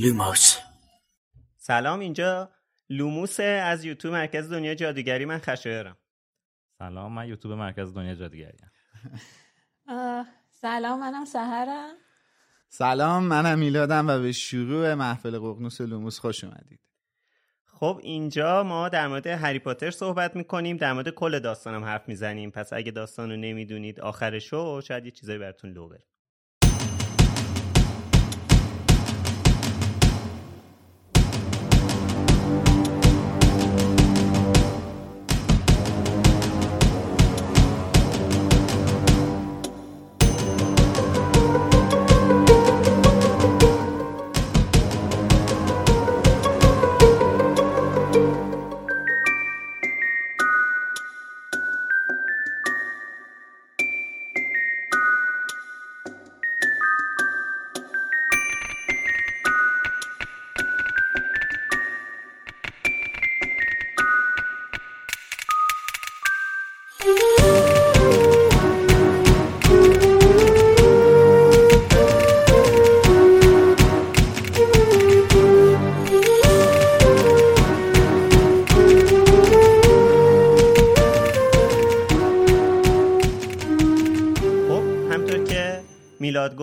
لوموس. سلام اینجا لوموس از یوتیوب مرکز دنیا جادوگری من خشایارم. سلام من یوتیوب مرکز دنیا جادوگری سلام منم سحرم. سلام منم میلادم و به شروع محفل ققنوس لوموس خوش اومدید. خب اینجا ما در مورد هری پاتر صحبت می‌کنیم در مورد کل داستانم حرف می‌زنیم. پس اگه داستان رو نمی‌دونید آخرشو شاید یه چیزایی براتون لو بره.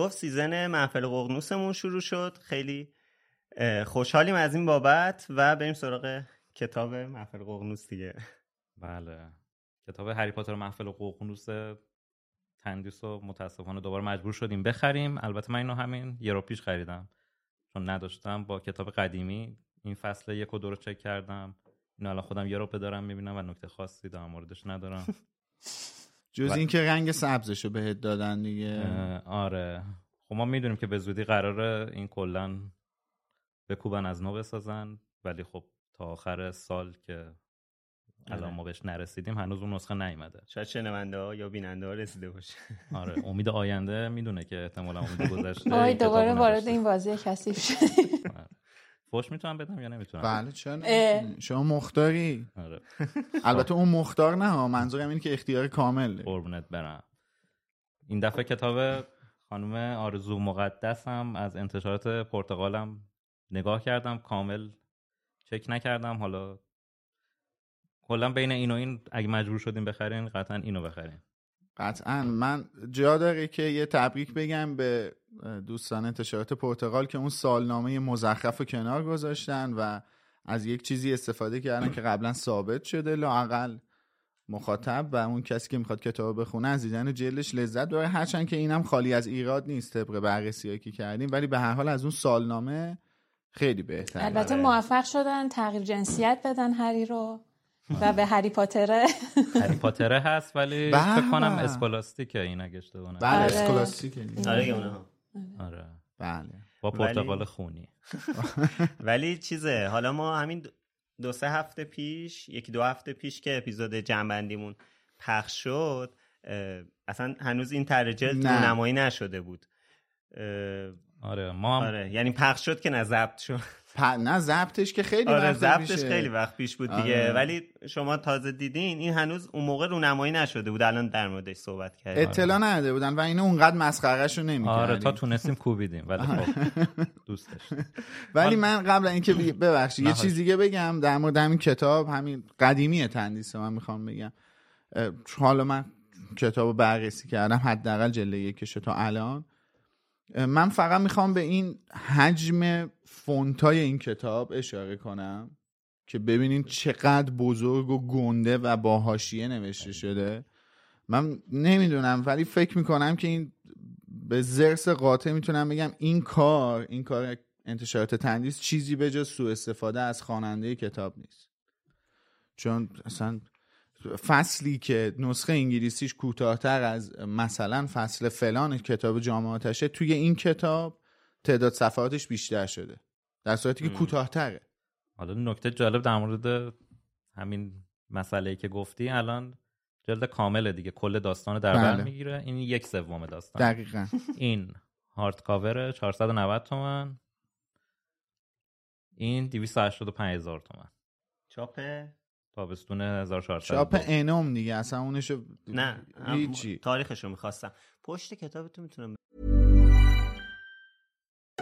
گفت season محفل ققنوسمون شروع شد. خیلی خوشحالیم از این بابت و بریم سراغ کتاب محفل ققنوس دیگه. بله. کتاب هری پاتر محفل ققنوس تندیس و متاسفانه دوباره مجبور شدیم بخریم. البته من اینو همین یه رو پیش خریدم. چون نداشتم. با کتاب قدیمی این فصل یک و دو رو چک کردم. اینو الان خودم یه رو دارم می‌بینم و نکته خاصی در موردش ندارم. جز و- اینکه رنگ سبزشو بهت دادن دیگه آره خب ما می‌دونیم که به زودی قراره این کلا بکوبن از نو بسازن ولی خب تا آخر سال که الان آره. ما بهش نرسیدیم هنوز اون نسخه نیومده شاید شنونده ها یا بیننده ها رسیده باشه آره امید آینده می‌دونه که احتمالا امید گذشته آی دوباره وارد. این بازی کثیف شدیم. فوش می‌تونم بدم یا نمی‌تونم بله چرا؟ شما مختاری. آره. البته اون مختار نه ها. منظورم اینه که اختیار کامل. قربونت برم. این دفعه کتاب خانم آرزو مقدس هم از انتشارات پرتغالم نگاه کردم کامل چک نکردم. حالا کلا بین این و این اگه مجبور شدیم بخرین قطعا اینو بخرین. قطعا من جا داره که یه تبریک بگم به دوستان انتشارات پرتغال که اون سالنامه مزخرف رو کنار گذاشتن و از یک چیزی استفاده کردن که قبلا ثابت شده لاقل مخاطب و اون کسی که می‌خواد کتاب بخونه از دیدن جلدش لذت داره هرچند که اینم خالی از ایراد نیست طبق بررسی که کردیم ولی به هر حال از اون سالنامه خیلی بهتر البته. موفق شدن تغییر جنسیت بدن هری رو و به هری پاتره هری پاتره هست ولی به فکر کنم. اسکولاستیکه این اگه اشتباه نکنم. بله آره. اسکولاستیکه آره اونها. آره بله با پرتقال خونی ولی چیزه حالا ما همین دو- سه هفته پیش یکی دو هفته پیش که اپیزود جنبندیمون پخش شد اصلا هنوز این نه. رونمایی نشده بود آره ما هم آره یعنی پخش شد که نه ضبط شد پ... نه ضبطش که خیلی آره وقت ضبطش. خیلی وقت پیش بود دیگه. آره. ولی شما تازه دیدین این هنوز اون موقع رونمایی نشده بود. الان در موردش صحبت کردیم. اطلاع نداده بودن و اینو اونقدر مسخرهشو نمی‌کردیم. آره تا تونستیم کوبیدیم ولی خب دوست ولی من قبل اینکه بی- ببخشید یه چیز دیگه بگم در مورد همین کتاب همین قدیمی تندیس من می‌خوام بگم. حالا من کتاب بررسی کردم حداقل جلد یکش تا الان. من فقط می‌خوام به این حجم فونتای این کتاب اشاره کنم که ببینین چقدر بزرگ و گنده و با حاشیه نوشته شده. من نمی‌دونم ولی فکر می‌کنم که این به زرس قاطع می‌تونم بگم این کار این کار انتشارات تندیس چیزی به جز سوء استفاده از خواننده کتاب نیست. چون اصلا فصلی که نسخه انگلیسیش کوتاهتر از مثلا فصل فلان کتاب جامعاتشه توی این کتاب تعداد صفحاتش بیشتر شده. در صورتی که کوتاهتره. حالا نکته جالب در مورد همین مسئله که گفتی الان جلد کامله دیگه. کل داستان در بر بله. می‌گیره. این یک سوم داستان. دقیقا. این هارد کاور 490 تومن. این 285 هزار تومن. چاپ؟ تابستون 1400 چاپ انوم دیگه. اصلا اونشو نه هیچی. تاریخش رو می‌خواستم. پشت کتابتون می‌تونم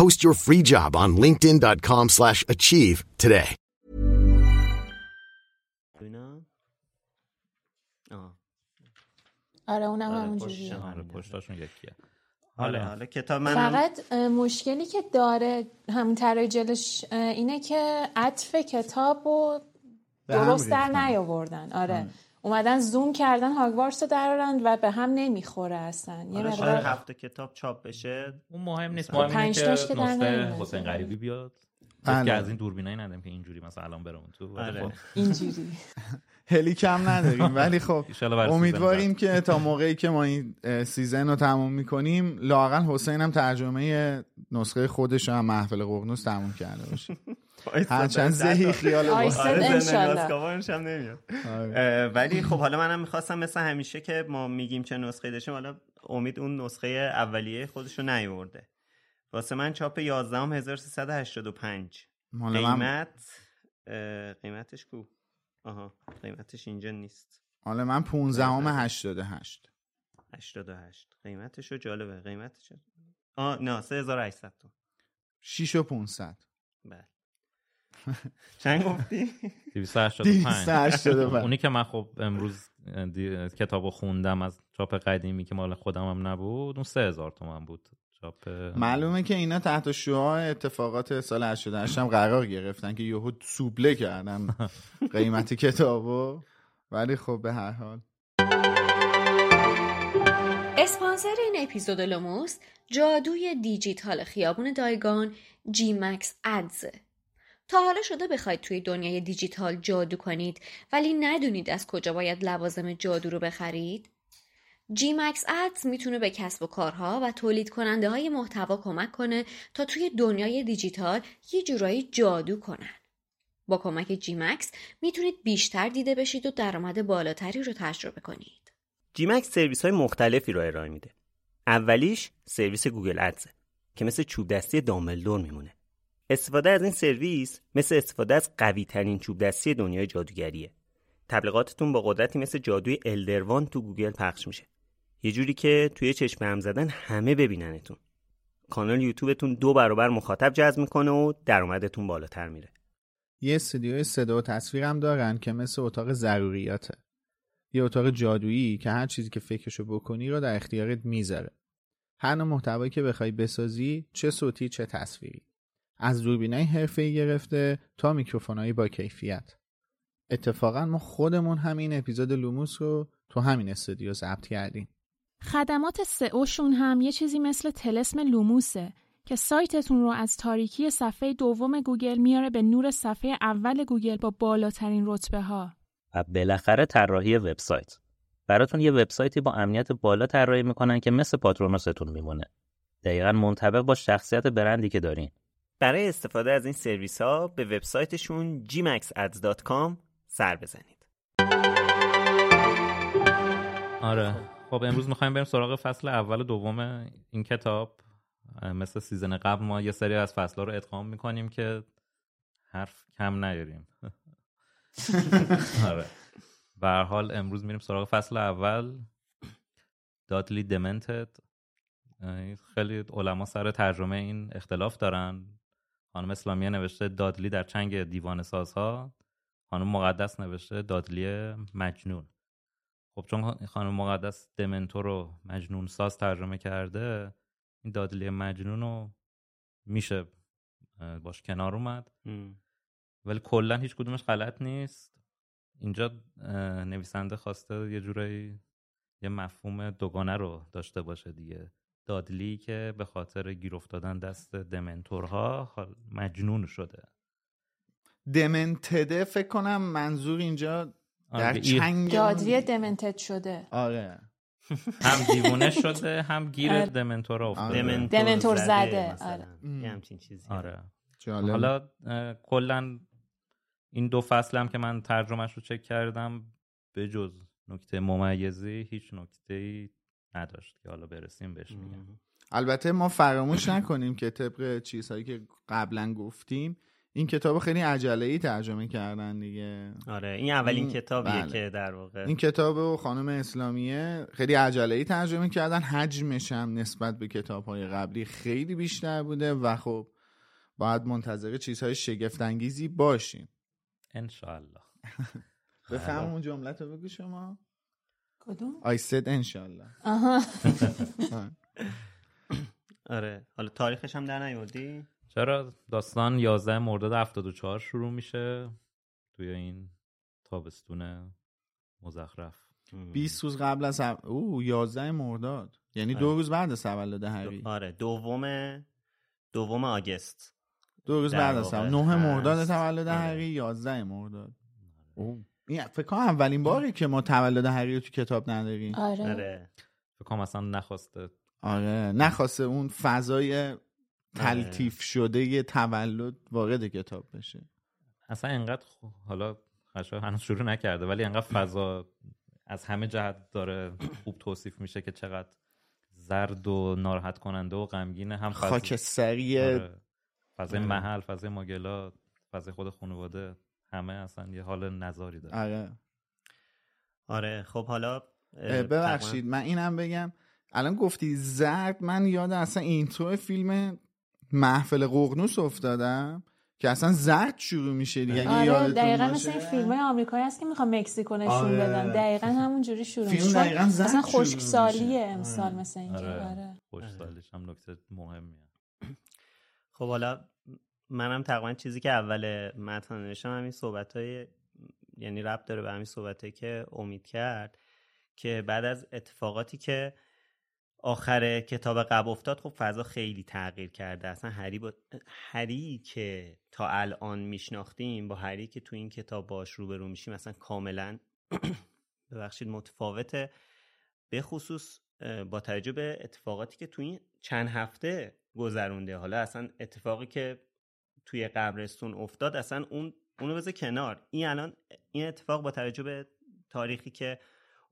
Post your free job on linkedin.com/achieve slash achieve today. آره اونم آره، همونجوریه. آره پشتاشون یکیه. حالا حالا حالا کتاب من فقط مشکلی که داره همون طرای جلش اینه که عطف کتاب رو درست در. نیاوردن. آره. اومدن زوم کردن هاگوارتس رو درارن و به هم نمی‌خوره اصلا یه شاید مقدار هفته کتاب چاپ بشه اون مهم نیست مهم اینه که نسخه. حسین غریبی بیاد. که از این دوربینایی نداریم که اینجوری مثلا الان برامون تو. آره. خب. اینجوری. هلی کم نداریم ولی خب امیدواریم که تا موقعی که ما این سیزن رو تموم می‌کنیم لاقل حسین هم ترجمه نسخه خودش رو هم محفل قرنوس تموم کرده باشه. هرچند زهی خیال آره، نمیاد. آره. ولی خب حالا منم می‌خواستم مثل همیشه که ما میگیم چه نسخه داشتیم حالا امید اون نسخه اولیه خودش رو نیورده. واسه من چاپ 11 هم 1385 مال من قیمت قیمتش کو؟ آها قیمتش اینجا نیست. مال من 15 هم 88 88 قیمتش رو جالبه. قیمتش آه نه 3800 تومن 6 و 500 بله. چند گفتی؟ 285 285 اونی که من خب امروز کتابو خوندم از چاپ قدیمی که مال خودم هم نبود اون 3000 تومن بود. چاپ معلومه که اینا تحت شعاع اتفاقات سال 88 هم قرار گرفتن که یهو سوبله کردن قیمت کتابو. ولی خب به هر حال. اسپانسر این اپیزود لوموس جادوی دیجیتال خیابون دایگان GMax Adsه تا حالا شده بخواید توی دنیای دیجیتال جادو کنید ولی ندونید از کجا باید لوازم جادو رو بخرید؟ GMax Ads می‌تونه به کسب و کارها و تولید کننده های محتوا کمک کنه تا توی دنیای دیجیتال یه جورایی جادو کنن. با کمک GMax می‌تونید بیشتر دیده بشید و درآمد بالاتری رو تجربه کنید. GMax سرویس های مختلفی رو ارائه میده. اولیش سرویس گوگل Adsه که مثل چوب دستی دامبلدور میمونه. استفاده از این سرویس مثل استفاده از قوی ترین چوب دستی دنیای جادوگریه. تبلیغاتتون با قدرتی مثل جادوی الدر واند تو گوگل پخش میشه. یه جوری که توی چشم هم زدن همه ببیننتون. کانال یوتیوبتون دو برابر مخاطب جذب می‌کنه و درآمدتون بالاتر میره. یه استودیوی صدا و تصویر هم دارن که مثل اتاق ضروریاته. یه اتاق جادویی که هر چیزی که فکرشو بکنی رو در اختیارت می‌ذاره. هر نوع محتوایی که بخوای بسازی چه صوتی چه تصویری. از دوربینای حرفه‌ای گرفته تا میکروفونایی با کیفیت. اتفاقا ما خودمون همین اپیزود لوموس رو تو همین استودیو ضبط کردیم. خدمات SEOشون هم یه چیزی مثل طلسم لوموسه که سایتتون رو از تاریکی صفحه دوم گوگل میاره به نور صفحه اول گوگل با بالاترین رتبه ها. و بالاخره طراحی وبسایت. براتون یه وبسایتی با امنیت بالا طراحی می‌کنن که مثل پاترونوستون میمونه. دقیقا منطبق با شخصیت برندی که دارین. برای استفاده از این سرویس ها به وبسایتشون gmaxads.com سر بزنید. آره خب امروز می‌خوایم بریم سراغ فصل اول و دوم این کتاب. مثل سیزن قبل ما یه سری از فصلها رو ادغام می‌کنیم که حرف کم نیاریم. آره. به حال امروز میریم سراغ فصل اول. دادلی دمنتد خیلی علما سر ترجمه این اختلاف دارن. خانم اسلامیه نوشته دادلی در چنگ دیوان سازها خانم مقدس نوشته دادلی مجنون. خب چون خانم مقدس دمنتو رو مجنون ساز ترجمه کرده این دادلی مجنون رو میشه باش کنار اومد. ولی کلا هیچ کدومش غلط نیست. اینجا نویسنده خواسته یه جورایی یه مفهوم دوگانه رو داشته باشه دیگه. دادلی که به خاطر گیر افتادن دست دمنتورها مجنون شده. دمنتده فکر کنم منظور اینجا در چنگ دادلی دمنتد شده. آره. هم دیوونه شده هم گیر دمنتور افتاده. دمنتور زده آره. همچین چیزی. آره. جالب. حالا کلا این دو فصل هم که من ترجمهش رو چک کردم به جز نکته ممیزی هیچ نکته ای نداشت که حالا برسیم بهش میگم. البته ما فراموش نکنیم که طبق چیزهایی که قبلا گفتیم این کتاب خیلی عجله ای ترجمه کردن دیگه. آره این اولین کتابیه بله. که در واقع این کتاب و خانم اسلامیه خیلی عجله ای ترجمه کردن حجمش هم نسبت به کتاب های قبلی خیلی بیشتر بوده و خب باید منتظر چیزهای شگفت انگیزی باشیم. انشالله بفهم اون جمله رو بگو شما. کدوم؟ I said انشالله آره. حالا تاریخش هم در نیوردی؟ چرا داستان 11 مرداد 74 شروع میشه توی این تابستون مزخرف؟ 20 روز قبل از او 11 مرداد. یعنی دو روز بعد از تولد هری. آره دوم دوم آگست. دو روز بعد از 9 مرداد تولد هری 11 مرداد. او این فکر کنم اولین باری که ما تولد هری رو تو کتاب نداریم. آره, آره. فکر کنم اصلا نخواسته. آره. نخواسته اون فضای تلتیف شده یه تولد وارد کتاب بشه. اصلا اینقدر حالا خشا هنوز شروع نکرده ولی اینقدر فضا از همه جهت داره خوب توصیف میشه که چقدر زرد و ناراحت کننده و غمگینه. هم فضا خاکستری آره. فضای محل فضای ماگلا فضای خود خانواده همه اصلا یه حال نظاری داره. آره. آره خب حالا ببخشید من اینم بگم. الان گفتی زرد من یاد اصلا اینترو فیلم محفل ققنوس افتادم که اصلا زرد شروع میشه دیگه آره دقیقا مثل این فیلم های آمریکایی هست که می‌خوام مکزیکو نشون آره. بدن دقیقا همون جوری شروع میشه اصلا خشکسالیه امسال آره. مثل این آره. آره. خشکسالیش هم نکته مهمیه خب حالا منم تقریبا چیزی که اول متن نوشتم همین صحبت های یعنی رب داره به همین صحبت که امید کرد که بعد از اتفاقاتی که آخر کتاب قبل افتاد خب فضا خیلی تغییر کرده. اصلا هری با هری که تا الان میشناختیم با هری که تو این کتاب باش روبرو میشیم اصلا کاملا ببخشید متفاوته. به خصوص با توجه به اتفاقاتی که تو این چند هفته گذرونده. حالا اصلا اتفاقی که توی قبرستون افتاد اصلا اون اونو بذار کنار. این الان این اتفاق با توجه به تاریخی که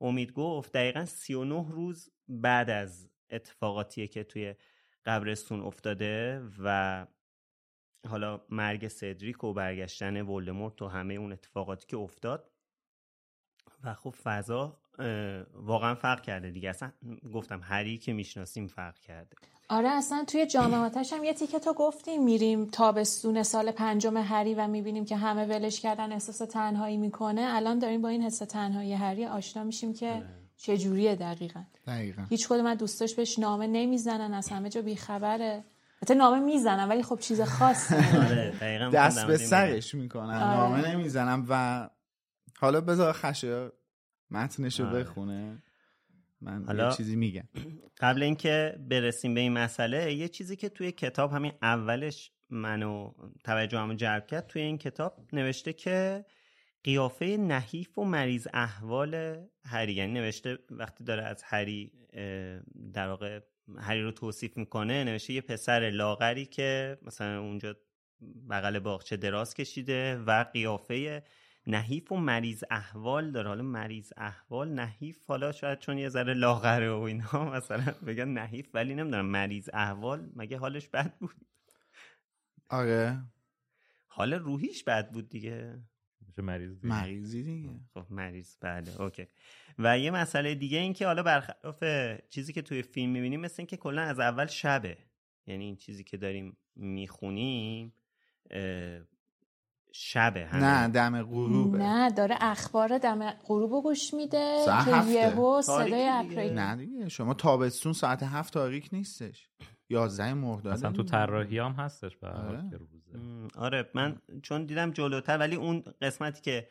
امید گفت دقیقا 39 روز بعد از اتفاقاتیه که توی قبرستون افتاده و حالا مرگ سدریک و برگشتن ولدمورت و همه اون اتفاقاتی که افتاد. و خب فضا واقعا فرق کرده دیگه. اصلا گفتم هری که می‌شناسیم فرق کرده. آره اصلا توی جامعاتش هم یه تیکه تو گفتیم. میریم تابستون سال پنجم هری و می‌بینیم که همه ولش کردن احساس تنهایی می‌کنه. الان داریم با این حس تنهایی هری آشنا میشیم که چه جوریه دقیقا. دقیقا. هیچ کدوم از دوستاش بهش نامه نمی‌زنن از همه جا بیخبره. حتی نامه می‌زنن ولی خب چیز خاصی. آره دست به سرش می‌کنن. آره. نامه نمی‌زنن و حالا بذار خشه متنشو آره. بخونه من حالا- یه چیزی میگم قبل اینکه برسیم به این مسئله یه چیزی که توی کتاب همین اولش منو توجهمو جلب کرد توی این کتاب نوشته که قیافه نحیف و مریض احوال هری یعنی نوشته وقتی داره از هری در واقع هری رو توصیف می‌کنه نوشته یه پسر لاغری که مثلا اونجا بغل باغچه دراز کشیده و قیافه نحیف و مریض احوال داره. حالا مریض احوال نحیف حالا شاید چون یه ذره لاغره و اینا مثلا بگن نحیف ولی نمی‌دونم مریض احوال مگه حالش بد بود؟ آره. حال روحیش بد بود دیگه. مریض دید. مریضی دیگه. خب مریض. بله اوکی. و یه مسئله دیگه این که حالا برخلاف چیزی که توی فیلم می‌بینیم مثل این که کلا از اول شبه. یعنی این چیزی که داریم می‌خونیم شبه همه. نه دم غروبه نه داره اخبار دم غروب گوش میده ساعت که. یهو صدای. اپریل نه دیگه شما تابستون ساعت هفت تاریک نیستش یازده مرداد اصلا تو طراحی هم هستش به هر حال آره. که روزه آره من چون دیدم جلوتر ولی اون قسمتی که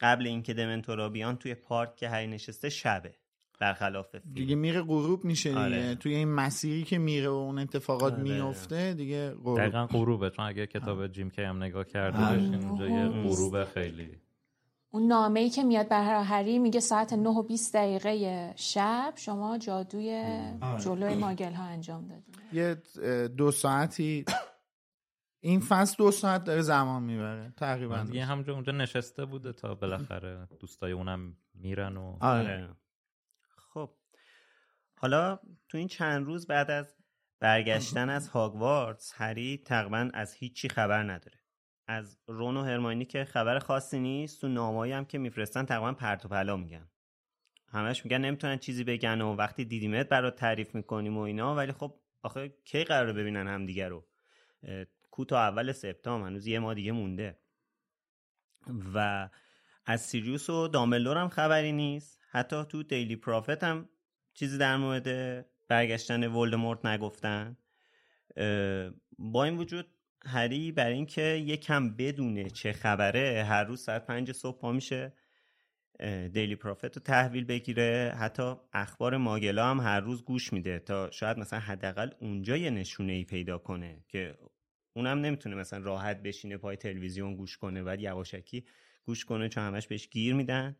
قبل اینکه دمنتورا بیان توی پارک که هری نشسته شبه برخلاف فیلم. دیگه میره غروب میشه دیگه. آره. توی این مسیری که میره و اون اتفاقات آره. میفته دیگه غروب. دقیقا غروبه چون اگه کتاب جیم کی هم نگاه کرده آره. باشین اونجا یه غروب خیلی. اون نامه ای که میاد بر هری میگه ساعت 9 و 20 دقیقه شب شما جادوی جلوی ماگل ها انجام دادید یه دو ساعتی. این فصل دو ساعت داره زمان می‌بره تقریبا دیگه همونجا اونجا نشسته بوده تا بالاخره دوستای اونم میرن و آره. خب حالا تو این چند روز بعد از برگشتن از هاگوارتس هری تقریبا از هیچی خبر نداره. از رون و هرماینی که خبر خاصی نیست تو نامایی هم که میفرستن تقریبا پرت و پلا میگن. همش میگن نمی‌تونن چیزی بگن و وقتی دیدیمت برات تعریف می‌کنیم و اینا ولی خب آخه کی قراره ببینن همدیگه رو؟ اه، کو تا اول سپتامبر هنوز یه ماه دیگه مونده. و از سیریوس و دامبلدور هم خبری نیست. حتی تو دیلی پرافت هم چیزی در مورد برگشتن ولدمورت نگفتن؟ با این وجود هری برای اینکه یکم بدونه چه خبره هر روز ساعت پنج صبح پا میشه دیلی پرافت رو تحویل بگیره. حتی اخبار ماگلا هم هر روز گوش میده تا شاید مثلا حداقل اونجا یه نشونه ای پیدا کنه که اونم نمی‌تونه مثلا راحت بشینه پای تلویزیون گوش کنه ولی یواشکی گوش کنه چون همش بهش گیر میدن.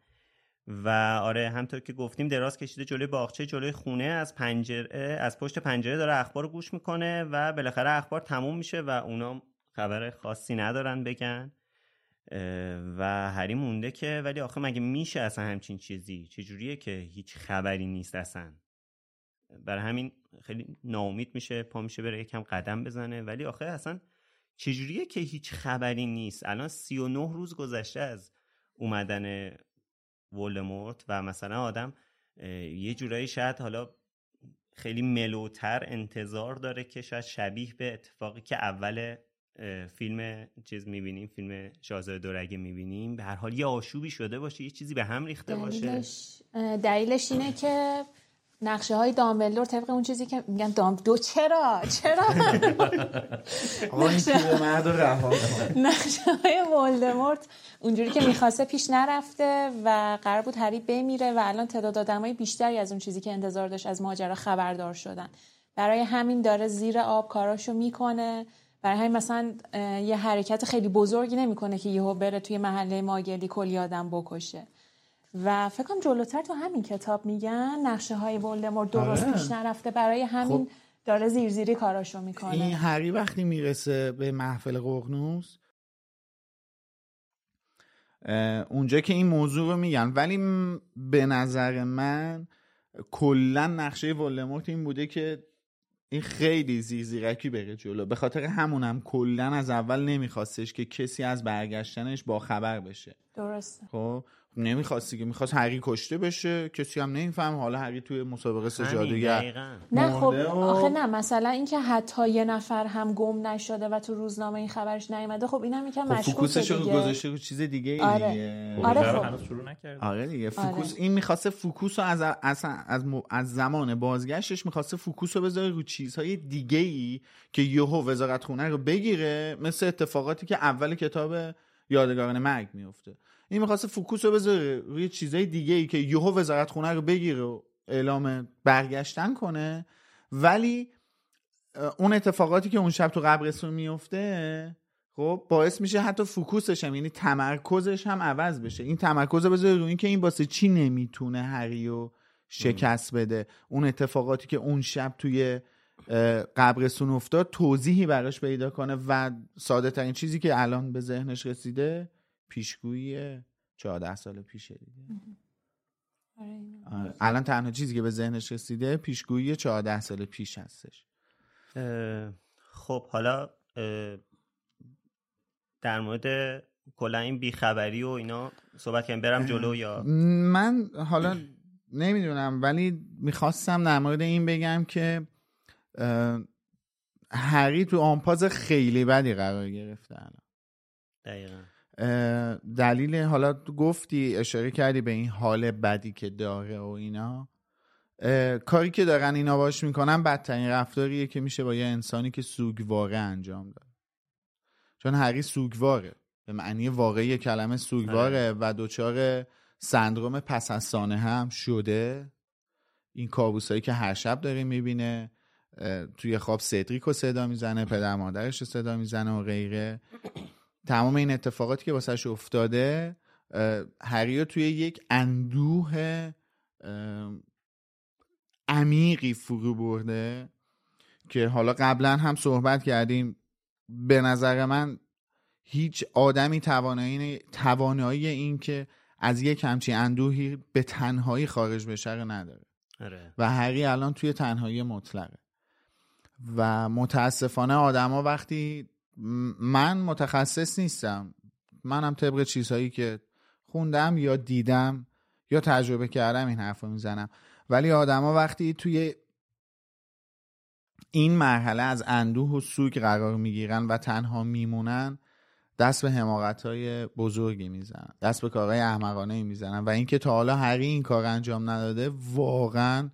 و آره همطور که گفتیم دراز کشیده جلوی باغچه جلوی خونه از پنجره از پشت پنجره داره اخبار رو گوش می‌کنه و بالاخره اخبار تموم میشه و اونا خبر خاصی ندارن بگن. و هری مونده که ولی آخه مگه میشه اصلا همچین چیزی؟ چجوریه که هیچ خبری نیست اصلا؟ برای همین خیلی ناامید میشه پا میشه بره یکم قدم بزنه. ولی آخه اصلا چجوریه که هیچ خبری نیست؟ الان 39 روز گذشته از اومدن ولدمورت و مثلا آدم یه جورایی شاید حالا خیلی ملوتر انتظار داره که شاید شبیه به اتفاقی که اول فیلم چیز می‌بینیم فیلم شاهزاده دورگه می‌بینیم به هر حال یه آشوبی شده باشه یه چیزی به هم ریخته باشه. دلیلش اه، دلیلش اینه که نقشه های دامبلدور طبق اون چیزی که میگن دام دو چرا؟ چرا. نقشه های ولدمورت اونجوری که می‌خواسته پیش نرفته و قرار بود هری بمیره و الان تعداد آدمای بیشتری از اون چیزی که انتظار داشت از ماجرا خبردار شدن. برای همین داره زیر آب کاراشو می‌کنه. برای همین مثلا یه حرکت خیلی بزرگی نمی‌کنه که یهو بره توی محله ماگلی کلی آدم بکشه. و فکر کنم جلوتر تو همین کتاب میگن نقشه های ولدمورت درست آره. پیش نرفته برای همین خب. داره زیر زیری کاراشو این می‌کنه هری وقتی می‌رسه به محفل ققنوس اونجا که این موضوع رو میگن ولی به نظر من کلا نقشه ولدمورت این بوده که این خیلی زیرزیرکی بره جلو به خاطر همونم کلا از اول نمیخواستش که کسی از برگشتنش با خبر بشه درسته خب نمی‌خواستی که می‌خواست هری کشته بشه کسی هم نمیفهم حالا هری توی مسابقه دقیقاً. نه خب و- آخه نه مثلا اینکه حتی یه نفر هم گم نشده و تو روزنامه این خبرش نیومده خب اینم یکم خب مشکوکه focusش رو گذاشته رو چیز دیگه ای آره. دیگه آره خب. هنوز شروع نکرد آره دیگه focus آره. این می‌خواسته focus رو از اصلا از, م- از زمان بازگشتش می‌خواسته focus رو بذاره رو چیزهای دیگه ای که یهو وزارت خونه رو بگیره مثل اتفاقاتی که اول کتاب یادگاران مرگ میفته این می‌خواسته focus رو بذاره روی چیزهای دیگه ای که یهو وزارت خونه رو بگیره و اعلام برگشتن کنه. ولی اون اتفاقاتی که اون شب تو قبرستون میفته خب باعث میشه حتی فوکوسش هم یعنی تمرکزش هم عوض بشه. این تمرکز بذاره روی اینکه این واسه چی نمی‌تونه هری و شکست بده. اون اتفاقاتی که اون شب توی قبرستون افتاد توضیحی براش پیدا کنه و ساده ترین چیزی که الان به ذهنش رسیده پیشگویی 14 سال پیشه دیگه. آره، الان تنها چیزی که به ذهنش رسیده پیشگویی 14 سال پیش هستش. خب حالا در مورد کلا این بیخبری و اینا صحبت کنیم برم جلو یا؟ من حالا نمی‌دونم ولی می‌خواستم در مورد این بگم که هری تو آنپاز خیلی بدی قرار گرفته الان. دقیقا. دلیل حالا گفتی اشاره کردی به این حال بدی که داره و اینا. کاری که دارن اینا باش می‌کنن بدترین رفتاریه که میشه با یه انسانی که سوگواره انجام داد. چون هری سوگواره. به معنی واقعی کلمه سوگواره آره. و دچار سندروم پس از هم شده. این کابوسایی که هر شب داره می‌بینه. توی خواب سدریک رو صدا می‌زنه پدر مادرش رو صدا می‌زنه و غیره. تمام این اتفاقاتی که واسهش افتاده هری توی یک اندوه عمیقی فرو برده که حالا قبلا هم صحبت کردیم. به نظر من هیچ آدمی توانایی توانایی این که از یک همچین اندوهی به تنهایی خارج بشه رو نداره. آره. و هری الان توی تنهایی مطلقه. و متاسفانه آدما وقتی من متخصص نیستم. منم طبق چیزهایی که خوندم یا دیدم یا تجربه کردم این حرف رو می‌زنم. ولی آدما وقتی توی این مرحله از اندوه و سوگ قرار می‌گیرن و تنها میمونن دست به حماقت های بزرگی می‌زنن دست به کارهای احمقانه می‌زنن. و اینکه تا حالا هری این کار انجام نداده واقعا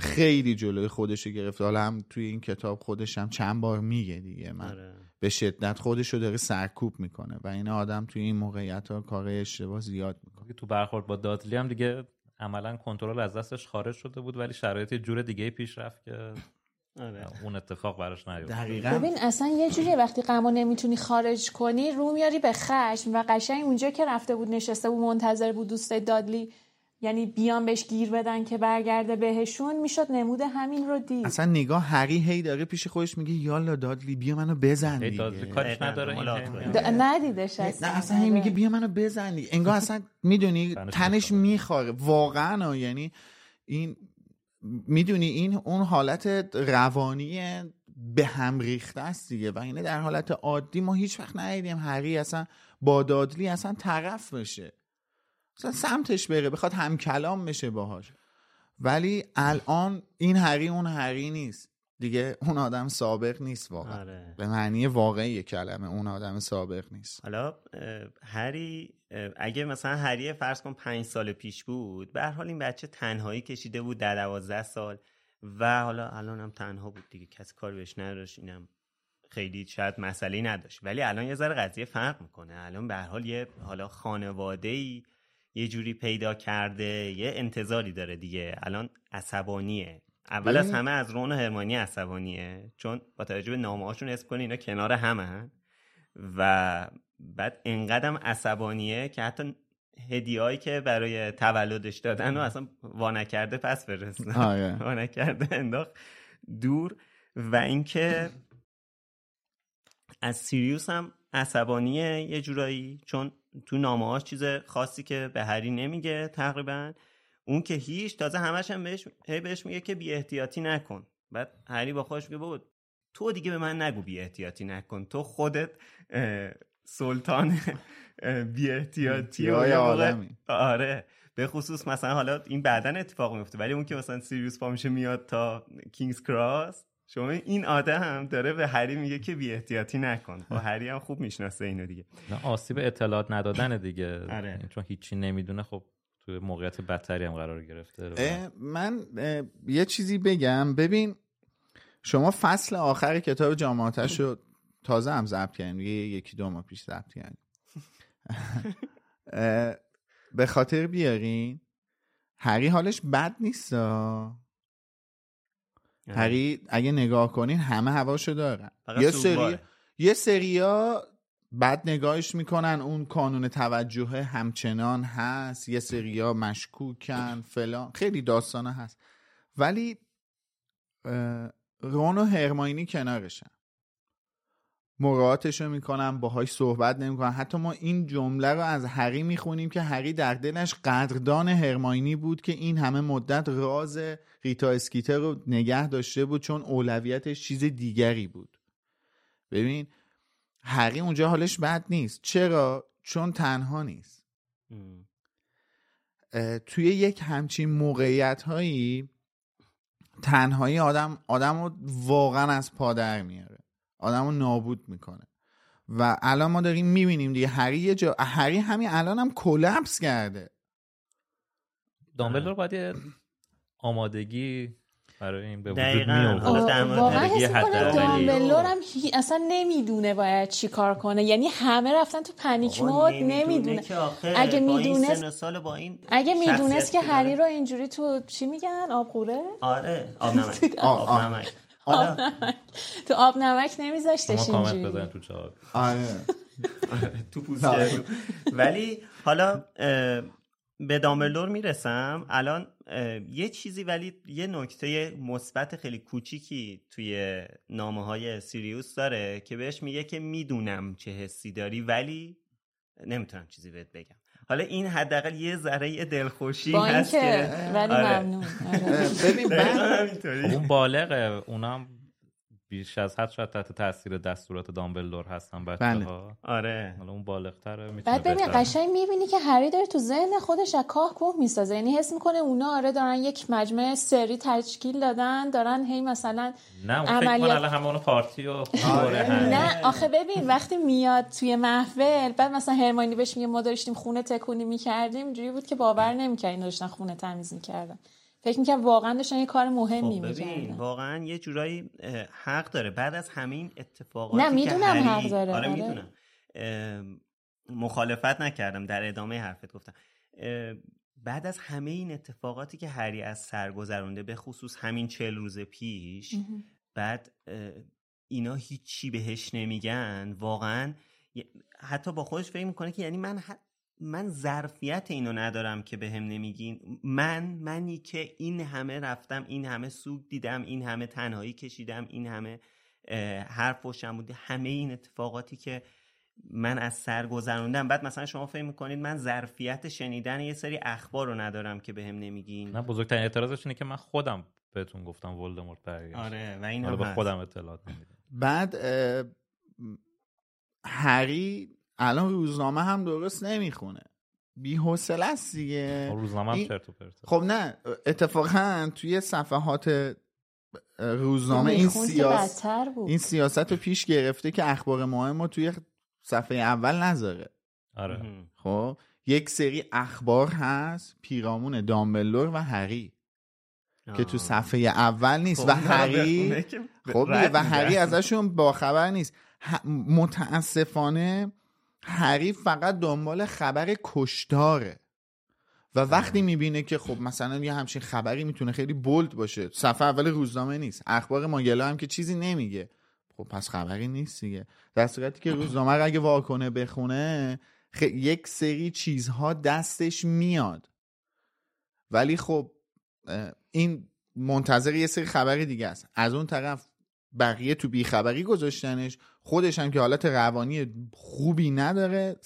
خیلی جلوی خودش گرفته. حالا هم توی این کتاب خودش هم چند بار میگه دیگه. من آره. به شدت خودش رو داره سرکوب می‌کنه و این آدم توی این موقعیت ها کار اشتباه زیاد می‌کنه. تو برخورد با دادلی هم دیگه عملا کنترل از دستش خارج شده بود ولی شرایط جور دیگه پیش رفت که آره. اون اتفاق براش نیفتاد دقیقاً. ببین اصلا یه جوری وقتی غمو نمی‌تونی خارج کنی رو میاری به خشم. و قشنگ اونجا که رفته بود نشسته بود منتظر بود دوست دادلی یعنی بیان بهش گیر بدن که برگرده بهشون می‌شد نمود همین رو دید. اصلا نگاه هری هی داره پیش خودش میگه یالا دادلی بیا منو بزن دیگه. کارش نداره ندیدش اصلا نه اصلا. هی میگه بیا منو بزن دیگه. انگار اصلا می‌دونی تنش میخواره واقعا یعنی این می‌دونی این اون حالت روانی به هم ریخته است دیگه. و اینه در حالت عادی ما هیچ وقت ندیدیم هری اصلا با دادلی اصلا طرف بشه. مثلا سمتش بره بخواد هم کلام بشه باهاش. ولی الان این هری اون هری نیست. دیگه اون آدم سابق نیست واقعا. آره. به معنی واقعی کلمه اون آدم سابق نیست. حالا هری اگه مثلا هری فرض کن پنج سال پیش بود به حال این بچه تنهایی کشیده بود در دوازده سال و حالا الان هم تنها بود دیگه کسی کار بهش نداشت اینم خیلی شاید مسئله نداشت. ولی الان یه ذره قضیه فرق می‌کنه. الان به حال یه حالا خانواده ای یه جوری پیدا کرده یه انتظاری داره دیگه. الان عصبانیه. اول از همه از رون و هرمانی عصبانیه چون با توجه به نامه هاشون اسم کنی اینا کنار همه و بعد انقدرم عصبانیه که حتی هدیهایی که برای تولدش دادن و اصلا وانکرده پس فرستن. وانکرده انداخت دور. و اینکه از سیریوس هم عصبانیه یه جورایی چون تو نامه هاش چیز خاصی که به هری نمیگه تقریبا. اون که هیچ تازه همش هم بهش هی بهش میگه که بی احتیاطی نکن. بعد هری با خودش میگه بابا تو دیگه به من نگو بی احتیاطی نکن. تو خودت سلطان بی احتیاطی آره. به خصوص مثلا حالا این بعدا اتفاق میفته. ولی اون که مثلا سیریوس پا میشه میاد تا کینگز کراس شما این آدم داره به هری میگه که بی احتیاطی نکن. با هری هم خوب می‌شناسه اینو دیگه. آسیب اطلاعات ندادن دیگه. آره. چون هیچی نمی‌دونه خب تو موقعیت بدتری هم قرار گرفته. من یه چیزی بگم. ببین شما فصل آخر کتاب جامعاتش رو تازه هم ضبط کردیم یکی دو ماه پیش ضبط کردیم به خاطر بیارین. هری حالش بد نیست هری اگه نگاه کنین همه هواشو دارن. یه سری یه سریا بعد نگاهش می‌کنن اون کانون توجه همچنان هست. یه سریا مشکوکن فلان. خیلی داستانه هست. ولی رون و هرماینی کنارشن. مراعاتش رو می‌کنن باهاش صحبت نمی‌کنن حتی ما این جمله رو از هری می‌خونیم که هری در دلش قدردان هرماینی بود که این همه مدت راز ریتا اسکیتر رو نگه داشته بود چون اولویتش چیز دیگری بود. ببین هری اونجا حالش بد نیست. چرا؟ چون تنها نیست. توی یک همچین موقعیت هایی تنهایی آدم آدم رو واقعا از پادر میاره. آدم رو نابود می‌کنه. و الان ما داریم می‌بینیم دیگه هری یه جا هری همین الان هم کلپس کرده. دامبلدور باید آمادگی برای این به واقعا حس می‌کنم دامبلور هم اصلا نمی‌دونه باید چی کار کنه. یعنی همه رفتن تو پنیک مود نمی‌دونه اگه می‌دونست اگه می‌دونست که هری رو اینجوری تو چی میگن؟ آب قوره آره آب نمک. آب نمک. تو آب نمک نمیذاشتش اینجوری. تو چهار آره. تو پوسته ولی حالا به دامبلدور می‌رسم. الان یه چیزی ولی یه نکته مثبت خیلی کوچیکی توی نامه های سیریوس داره که بهش میگه که می‌دونم چه حسی داری ولی نمی‌تونم چیزی بهت بگم. حالا این حداقل یه ذره دلخوشی هست که ولی آره. ممنون آره. ببین اون بالغه اونم بیش از حد شاید تحت تاثیر دستورات دامبلدور هستن بچه بله. ها آره. حالا اون بالغتره بعد ببین قشنگ می‌بینی که هری داره تو ذهن خودش از کاه کوه می‌سازه. یعنی حس می‌کنه اونا آره دارن یک مجموعه سری تشکیل دادن دارن هی مثلا نه اون عملیات... فکر همون پارتی و آره. نه آخه ببین وقتی میاد توی محفل بعد مثلا هرماینی بهش میگه ما داشتیم خونه تکونی می‌کردیم اینجوری بود که باور نمی‌کردین داشتن خونه تمیز می‌کردن. فکر می‌کنم واقعا داشتن یه کار مهمی خب ببین واقعا یه جورایی حق داره. بعد از همین اتفاقاتی نه می‌دونم حق داره. آره, آره. می‌دونم. مخالفت نکردم در ادامه حرفت گفتم. بعد از همه این اتفاقاتی که هری از سر گذرونده به خصوص همین چل روز پیش بعد اینا هیچی بهش نمیگن. واقعا حتی با خودش فکر می‌کنه که یعنی من من ظرفیت اینو ندارم که به هم نمیگین. من منی که این همه رفتم این همه سوگ دیدم این همه تنهایی کشیدم این همه حرف پشتم بوده. همه این اتفاقاتی که من از سر گذروندم. بعد مثلا شما فکر می‌کنید من ظرفیت شنیدن یه سری اخبار رو ندارم که به هم نمیگین. نه بزرگترین اعتراضش اینه که من خودم بهتون گفتم ولدمورت برگشت. آره و این به خودم اطلاعات نمیدم. بعد هری الان روزنامه هم درست نمی‌خونه. بی حوصله است دیگه. خب، روزنامه هم چرت و پرته. خب نه اتفاقا توی صفحات روزنامه این سیاست این سیاست رو پیش گرفته که اخبار مهم رو توی صفحه اول نذاره. آره. خب یک سری اخبار هست پیرامون دامبلور و هری که تو صفحه اول نیست خب و هری خب و هری ازشون باخبر نیست. متاسفانه هری فقط دنبال خبر کشتاره. و وقتی می‌بینه که خب مثلا یه همچین خبری می‌تونه خیلی بولد باشه صفحه اول روزنامه نیست اخبار ماگلا هم که چیزی نمیگه. خب پس خبری نیست دیگه. در صورتی که روزنامه رو اگه واکنه بخونه خ... یک سری چیزها دستش میاد. ولی خب این منتظر یه سری خبری دیگه است. از اون طرف بقیه تو بیخبری گذاشتنش خودش هم که حالت روانی خوبی نداره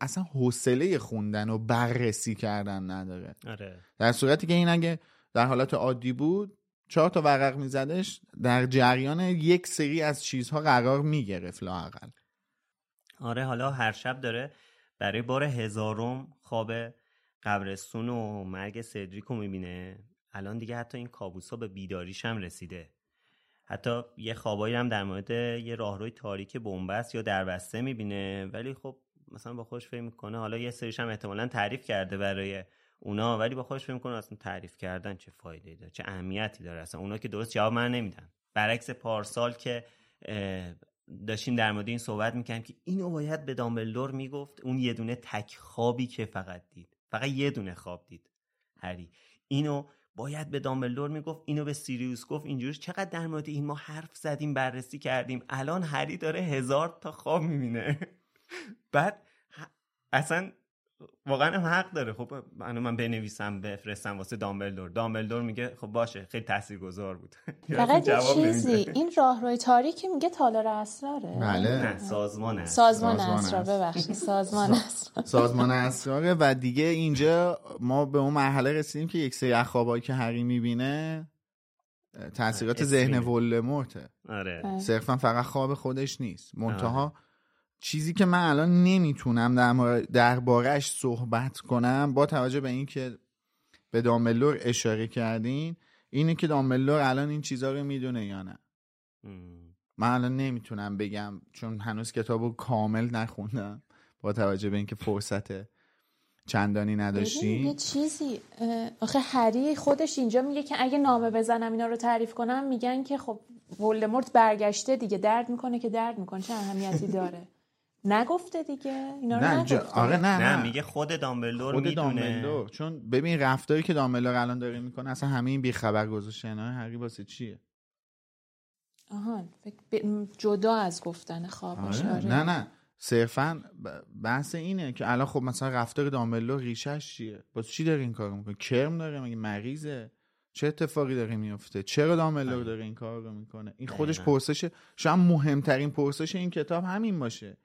اصلا حوصله خوندن و بررسی کردن نداره. آره. در صورتی که این اگه در حالت عادی بود چهار تا ورق میزدش در جریان یک سری از چیزها قرار می‌گرفت لاقل آره حالا هر شب داره برای بار هزارم خواب قبرستون و مرگ سدریکو می‌بینه. الان دیگه حتی این کابوس ها به بیداریش هم رسیده. حتی یه خوابایی هم در مورد یه راهروی تاریک بنبست یا دربسته می‌بینه. ولی خب مثلا با خودش فکر می‌کنه حالا یه سریش هم احتمالا تعریف کرده برای اونا ولی با خودش فکر می‌کنه اصلا تعریف کردن چه فایده داره چه اهمیتی داره. اصلا اونا که درست جواب من نمیدن. برعکس پارسال که داشتیم در مورد این صحبت می‌کنیم که اینو باید به دامبلدور می‌گفت اون یه دونه تک خوابی که فقط دید. فقط یه دونه خواب دید. هری. اینو باید به دامبلدور می‌گفت اینو به سیریوس گفت اینجوری چقدر در مورد این ما حرف زدیم بررسی کردیم. الان هری داره هزار تا خواب می‌بینه. بعد اصلا واقعا هم حق داره. خب من من بنویسم بفرستم واسه دامبلدور. دامبلدور میگه خب باشه خیلی تاثیرگذار بود. فقط یه چیزی این راهروی تاریکی میگه تالار اسراره. بله. نه سازمان است سازمان سازمان اسرار است. ببخشید. سازمان اسرار. سازمان اسراره و دیگه اینجا ما به اون مرحله رسیدیم که یک سری اخوابایی که هری می‌بینه تاثیرات ذهن. ولدمورته. آره. صرفا فقط خواب خودش نیست. منتها چیزی که من الان نمی‌تونم در دربارهش صحبت کنم با توجه به اینکه به دامبلور اشاره کردین اینه که دامبلور الان این چیزها رو می‌دونه یا نه. من الان نمی‌تونم بگم چون هنوز کتاب رو کامل نخوندم با توجه به اینکه فرصت چندانی ببین، یه چیزی آخه هری خودش اینجا میگه که اگه نامه بزنم اینا رو تعریف کنم میگن که خب ولدمورت برگشته دیگه درد می‌کنه که درد می‌کنه چه اهمیتی داره؟ نگفته دیگه. اینا رو نه نگفته. آره نه نه نه. میگه خود دامبلدور خود می‌دونه. دامبلدور. چون ببین رفتاری که دامبلدور الان داره می‌کنه اصلا همه این بیخبر گذاشتن هری واسه چیه؟ ب- جدا از گفتن خوابش آره. آره. نه نه. صرفا بحث اینه که الان خب مثلا رفتار دامبلدور ریشش چیه؟ باز چی داره این کارو می‌کنه؟ کرم داره؟ مگه مریضه؟ چه اتفاقی داره میفته چرا دامبلدور داره این کار رو می‌کنه؟ این خودش دقیقاً. پرسش شاید مهمترین پرسش این کتاب همین باشه.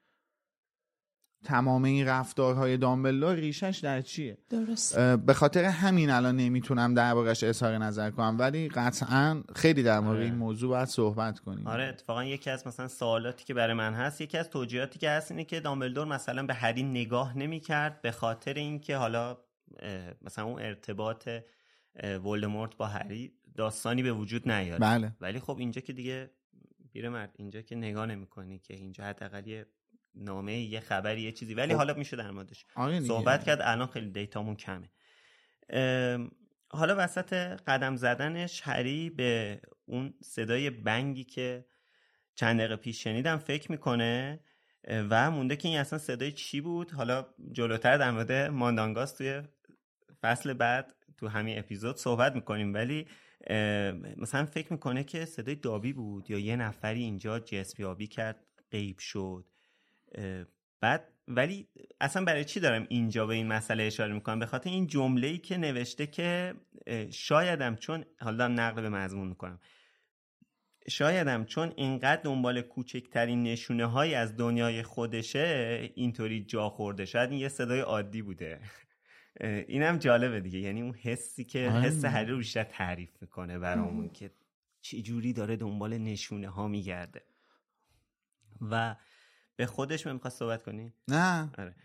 تمام این رفتارهای دامبلدور ریشش در چیه؟ درست به خاطر همین الان نمی‌تونم دربارش اظهار نظر کنم ولی قطعا خیلی در مورد آره. این موضوع باید صحبت کنیم. آره اتفاقا یکی از مثلا سوالاتی که برای من هست یکی از توجیهاتی که هست اینه که دامبلدور مثلا به هری نگاه نمی‌کرد به خاطر اینکه حالا مثلا اون ارتباط ولدمورت با هری داستانی به وجود نیاره بله. ولی خب اینجا که دیگه پیرمرد اینجا که نگاه نمی‌کنی که اینجا حداقل یه نامه یه خبری یه چیزی. ولی خب. حالا میشه در موردش آره. صحبت کرد. الان خیلی دیتامون کمه. حالا وسط قدم زدنش هری به اون صدای بنگی که چند دقیقه پیش شنیدم فکر می‌کنه و مونده که این اصلا صدای چی بود. حالا جلوتر در مورد ماندانگاس توی فصل بعد تو همین اپیزود صحبت می‌کنیم. ولی مثلا فکر می‌کنه که صدای دابی بود یا یه نفری اینجا جسم یابی کرد غیب شد. بعد ولی اصلا برای چی دارم اینجا به این مسئله اشاره می‌کنم؟ به خاطر این جمله ای که نوشته که شایدم چون حالا نقل به مضمون می‌کنم. شایدم چون اینقدر دنبال کوچکترین نشونه های از دنیای خودشه اینطوری جا خورده. شاید این یه صدای عادی بوده. اینم جالبه دیگه. یعنی اون حسی که آره. حس هری رو بیشتر تعریف می‌کنه برامون که چه جوری داره دنبال نشونه ها میگرده. و به خودش می‌خواد صحبت کنی؟ نه. آره.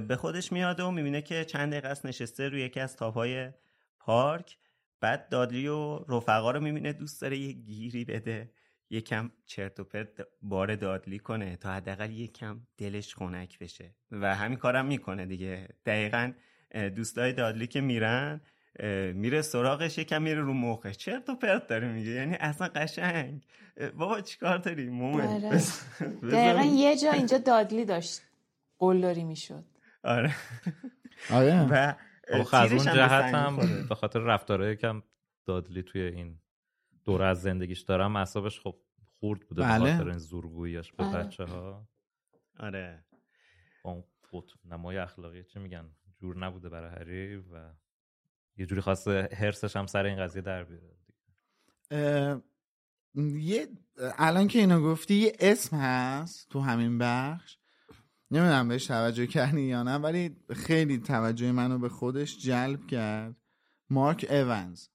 به خودش میاد و می‌بینه که چند دقیقه است نشسته روی یکی از تاپهای پارک. بعد دادلی و رفقا رو می‌بینه دوست داره یه گیری بده. یکم چرت و پرت بار دادلی کنه تا حداقل یکم دلش خنک بشه. و همین کارم می‌کنه دیگه. دقیقا دوستای دادلی که میرن میره سراغش یکم میره رو مخش. چرت و پرت داره میگه. یعنی اصلا قشنگ. بابا چیکار داری؟ مومن. آره. بس- دقیقا یه جا اینجا دادلی داشت. قلدری می‌شد. آره. آره. و از اون جهت هم. به خاطر رفتارهایی که هم دادلی توی این دوره از زندگیش دارم. اعصابش خب خورد بوده بله. به خاطر این زورگوییاش به آره. بچه ها آره اون نمای اخلاقی چه میگن؟ جور نبوده برای هری و یه جوری خواسته هرسش هم سر این قضیه در بیاره اه، یه الان که اینو گفتی یه اسم هست تو همین بخش. نمی‌دونم بهش توجه کردی یا نه ولی خیلی توجه منو به خودش جلب کرد. مارک اونز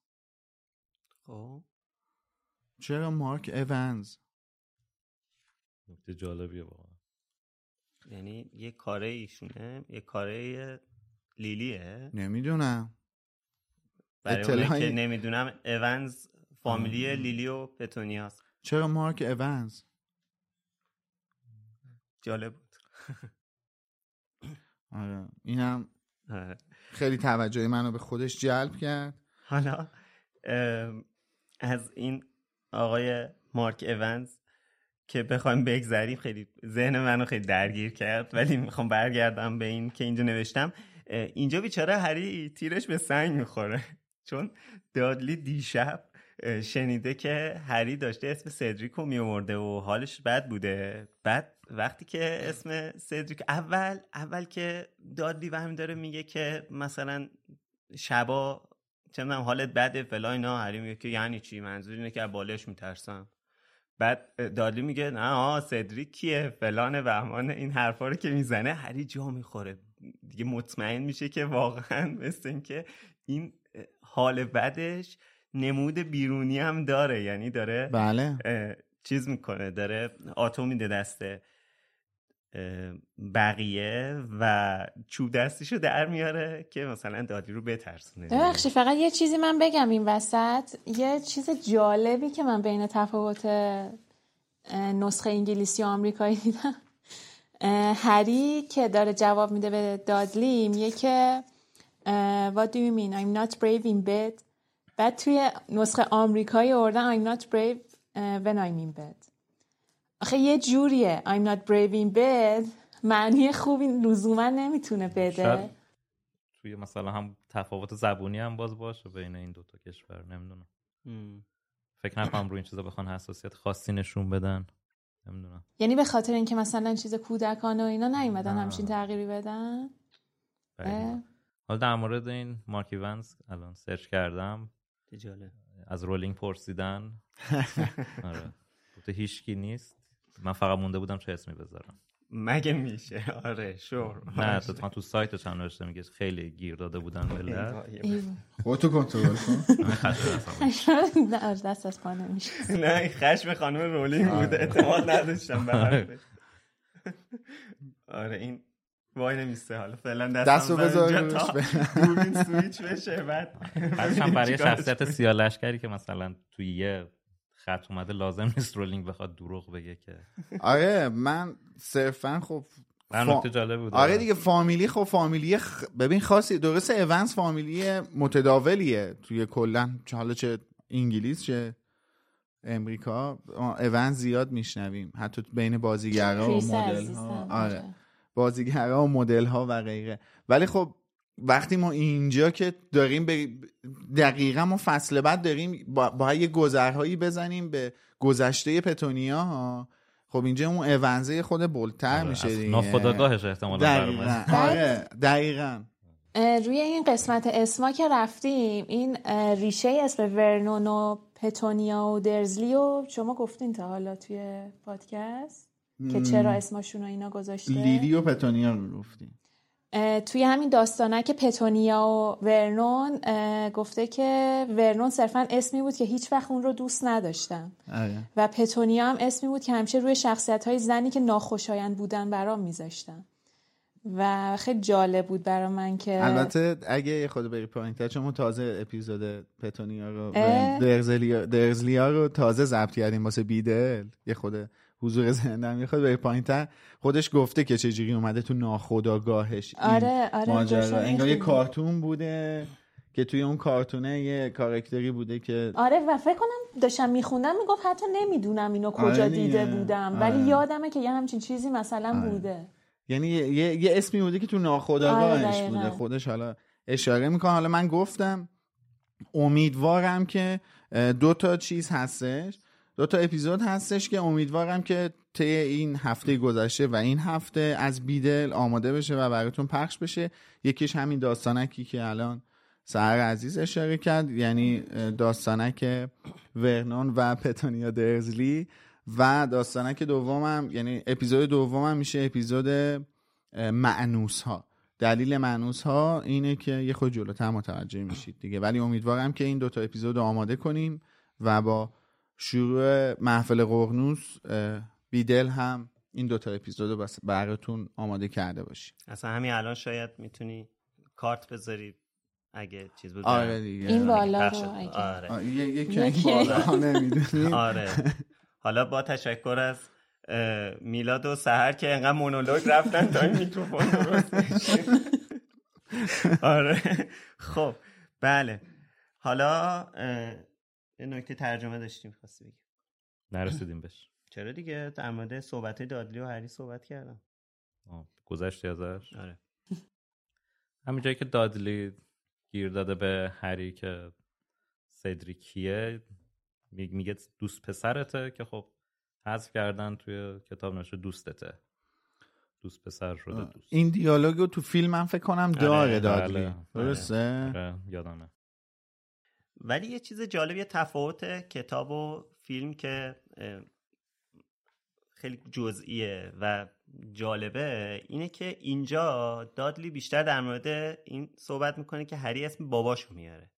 خب. چرا مارک اونز نکته جالبیه واقعا. یعنی یه کاره ایشونه یه کاره لیلیه؟ نمی‌دونم. برای که نمی‌دونم اونز فامیلی لیلی و پتونیاست چرا مارک اونز جالب بود. آره اینم آره. خیلی توجه منو به خودش جلب کرد. حالا از این آقای مارک اونز که بخوایم بگذریم خیلی ذهن منو خیلی درگیر کرد ولی می‌خوام برگردم به این که اینجا نوشتم. اینجا بیچاره هری تیرش به سنگ می‌خوره. چون دادلی دیشب شنیده که هری داشته اسم سدریک رو میورده و حالش بد بوده. بعد وقتی که اسم سدریک اول اول که دادلی و همین داره میگه که مثلا شبا چه حالت بده فلا اینا. هری میگه که یعنی چی؟ منظور اینه که بالش میترسم. بعد دادلی میگه نه آه سدریک کیه؟ فلان بهمان این حرفا رو که می‌زنه هری جا می‌خوره. دیگه مطمئن میشه که واقعا مثل اینکه این حال بدش نمود بیرونی هم داره. یعنی داره بله. چیز می‌کنه داره آتو میده دسته بقیه و چوب دستیشو در میاره که مثلا دادی رو بترسونه. ببخشی فقط یه چیزی من بگم این وسط. یه چیز جالبی که من بین تفاوت نسخه انگلیسی و آمریکایی دیدم. هری که داره جواب میده به دادلی میگه که What do you mean? I'm not brave in bed. بعد توی نسخه آمریکایی آوردن I'm not brave when I'm in bed. آخه یه جوریه. I'm not brave in bed. معنی خوبی لزوما نمی‌تونه بده. توی مثلا هم تفاوت زبونی هم باز باشه بین این دوتا کشور نمی‌دونم. فکر نکنم روی این چیزا بخوان حساسیت خاصی نشون بدن. نمی‌دونم. یعنی به خاطر اینکه مثلا چیز کودکانه و اینا نیومدن همچین تغییری بدن؟ حالا در مورد این مارکی ونز الان سرچ کردم. جالب. از رولینگ پرسیدن. آره. هیچکی نیست. من فقط مونده بودم چه اسمی بذارم. مگه میشه؟ آره شور. نه تو تو سایت هم نوشته میگه خیلی گیر داده بودن ملت خودتو کنترل کن. نه دست از پا نمیشه نه خشم خانم رولینگ بود اعتماد نداشتم به حرفش. آره این وای نمیسته. حالا فعلا دستو بذار دوربین سویچ بشه. بعد هم برای شخصیت سیالشکری که مثلا توی یه خط اومده لازم نیست رولینگ بخواد دروغ بگه که. آره من صرفا خب فا... جالب بود. آره دیگه فامیلی خب فامیلی خ... ببین خاصی درست اونس فامیلی متداولیه توی کلا. حالا چه انگلیس چه امریکا اونس زیاد میشنویم. حتی بین بازیگرا و مدل ها آره. بازیگرا و مدل ها و غیره. ولی خب وقتی ما اینجا که داریم به دقیقا ما فصل بعد داریم باید یه گذرهایی بزنیم به گذشته پتونیا ها. خب اینجا اون اونزه خود بلتر آره، میشه دیگه. ناخداگاهش احتمالا دقیقا. آره دقیقا. روی این قسمت اسما که رفتیم این ریشه اسم ورنون و پتونیا و درزلی و شما گفتین تا حالا توی پادکست. که چرا اسمشون رو اینا گذاشته؟ لیلی و پتونیا رو گفتیم توی همین داستانک پتونیا و ورنون گفته که ورنون صرفا اسمی بود که هیچ وقت اون رو دوست نداشتم. آره. و پتونیا هم اسمی بود که همیشه روی شخصیت های زنی که ناخوشایند بودن برام میذاشتم و خیلی جالب بود برای من که البته اگه خود بری پایین چون تازه اپیزود پتونیا رو درزلیا, درزلیا رو تازه ضبط کردیم واسه بیدل. یه خود حضور ذهنم می‌خواد به پایین تر خودش گفته که چجوری اومده تو ناخداگاهش آره آره ماجرا. انگار یه کارتون بوده که توی اون کارتونه یه کارکتری بوده که آره و فکر کنم داشتم میخوندم می‌گفت حتی نمی‌دونم اینو کجا آره دیده بودم. آره. ولی یادمه که یه همچین چیزی مثلا آره. بوده. یعنی یه, یه،, یه اسمی بوده که تو ناخداگاهش آره بوده. خودش حالا اشاره می‌کنه. حالا من گفتم امیدوارم که دو تا چیز هستش. دو تا اپیزود هستش که امیدوارم که طی این هفته گذشته و این هفته از بیدل آماده بشه و براتون پخش بشه. یکیش همین داستانکی که الان سهر عزیز اشاره کرد یعنی داستانک ورنون و پتونیا درزلی و داستانک دومم یعنی اپیزود دومم میشه اپیزود معنوس ها دلیل معنوس ها اینه که یه خود جلوتر متوجه میشید دیگه. ولی امیدوارم که این دوتا اپیزود آماده کنیم و با شروع محفل قرنوس بیدل هم این دوتا اپیزود رو براتون آماده کرده باشی اصلا همین الان شاید می‌تونی کارت بذاری اگه چیز بود. آره دیگه. این بالا رو آره. یکی بالا نمی‌دونی. آره. حالا با تشکر از میلاد و سهر که انقدر مونولوگ رفتن تا این میکروفون آره. خب بله. حالا یه نکته ترجمه داشتیم خواستی بگیم. نرسیدیم بهش. چرا دیگه؟ در مورد صحبت دادلی و هری صحبت کردم. گذشتی ازش؟ آره. همین جایی که دادلی گیر داده به هری که سدریکیه میگه دوست پسرته که خب حذف کردن توی کتاب نوشته دوستته. دوست پسر شده دوست. این دیالوگو تو فیلم من فکر کنم آره، داره بله، دادلی آره. درسته؟ آره، یادمه. ولی یه چیز جالب یه تفاوت کتاب و فیلم که خیلی جزئیه و جالبه اینه که اینجا دادلی بیشتر در مورد این صحبت می‌کنه که هری اسم باباشو میاره.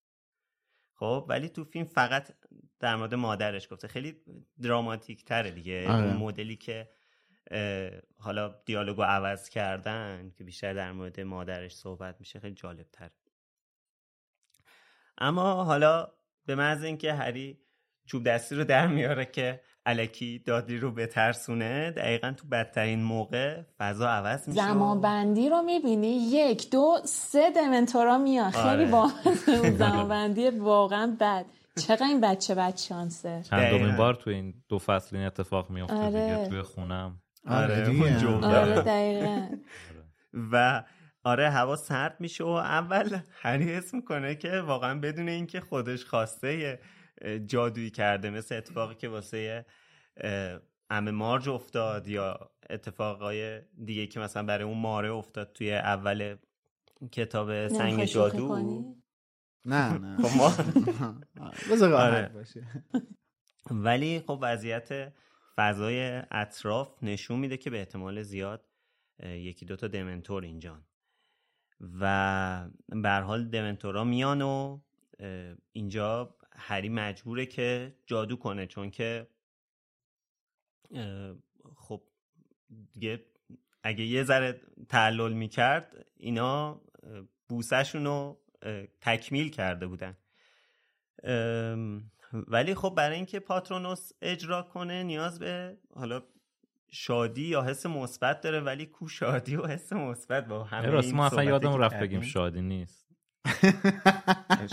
خب ولی تو فیلم فقط در مورد مادرش گفته. خیلی دراماتیک تره دیگه. آره. اون مدلی که حالا دیالوگو عوض کردن که بیشتر در مورد مادرش صحبت میشه خیلی جالب تره اما حالا به محض اینکه هری چوب دستی رو در میاره که الکی دادلی رو بترسونه دقیقا تو بدترین موقع فضا عوض میشه زمان بندی رو می‌بینی یک دو سه دمنتورا میان خیلی آره. با زمان بندی واقعا بد چقدر این بچه بد شانسه دقیقاً. بار تو این دو فصل این اتفاق میفته آره. دیگه توی خونم آره جمله. آره دقیقا و آره هوا سرد میشه و اول هری حس می‌کنه که واقعا بدون اینکه خودش خواسته جادویی کرده مثل اتفاقی که واسه عمه مارج افتاد یا اتفاقای دیگه که مثلا برای اون ماره افتاد توی اول کتاب سنگ جادو؟ نه نه خب آره. باشه ولی خب وضعیت فضای اطراف نشون میده که به احتمال زیاد یکی دوتا دمنتور اینجان و به حال دمنتورا میان و اینجا هری مجبوره که جادو کنه چون که خب دیگه اگه یه ذره تعلل می‌کرد اینا بوسهشون رو تکمیل کرده بودن. ولی خب برای اینکه پاترونوس اجرا کنه نیاز به حالا شادی یا حس مثبت داره ولی کو شادی و حس مثبت با همه راست این ما اصلا یادم رفت. بگیم شادی نیست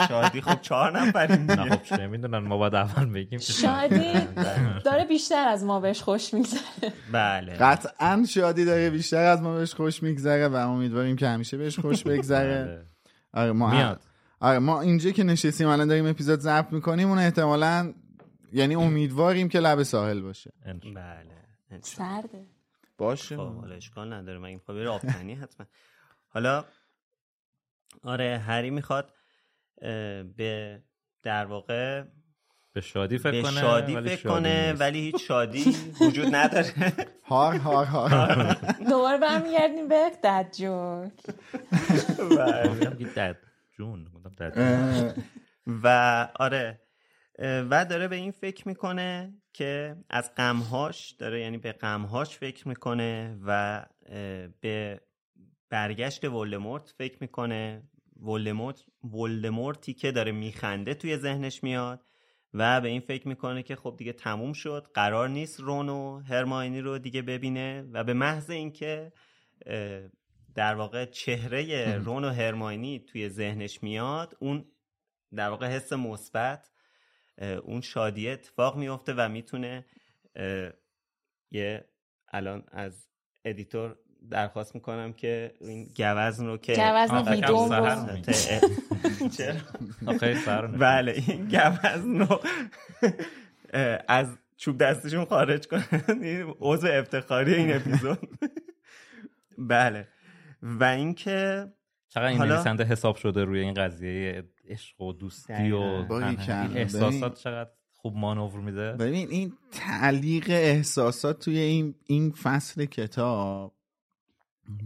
شادی خب چهار نفریم نه دیگه خب چه می‌دونن ما باید اول بگیم که شادی داره بیشتر از ما بهش خوش میگذره بله قطعا شادی داره بیشتر از ما بهش خوش میگذره و امیدواریم که همیشه بهش خوش بگذره بله. آره ما میاد. آره ما اینجا که نشستیم الان داریم اپیزود ضبط می‌کنیم اون احتمالا یعنی امیدواریم که لب ساحل باشه. بله سرده. باشه. خب حالا اشکال نداره. مگه می‌خواد بره آبتنی؟ حتما. حالا آره هری می‌خواد به در واقع به شادی فکر به کنه شادی ولی فکر شادی کنه. ولی هیچ شادی وجود نداره. هار هار هار. دوباره برمیگردیم به دد جوک اه، و آره و داره به این فکر می‌کنه که از غمهاش داره یعنی به غمهاش فکر می‌کنه و به برگشت ولدمورت فکر می‌کنه. ولدمورت ولدمورتی که داره میخنده توی ذهنش میاد و به این فکر می‌کنه که خب دیگه تموم شد قرار نیست رون و هرماینی رو دیگه ببینه و به محض اینکه در واقع چهره رون و هرماینی توی ذهنش میاد اون در واقع حس مثبت اون شادی اتفاق میفته و می‌تونه یه الان از ادیتور درخواست می‌کنم که این گوزن رو که گوزن. ت- چرا؟ بله این گوزن رو از چوب دستشون خارج کنن. این عضو افتخاری این اپیزود. بله. و اینکه چقدر این حالا- نویسنده حساب شده روی این قضیه عشق و دوستی. و. احساسات چقدر خوب مانور میده ببین این تعلیق احساسات توی این این فصل کتاب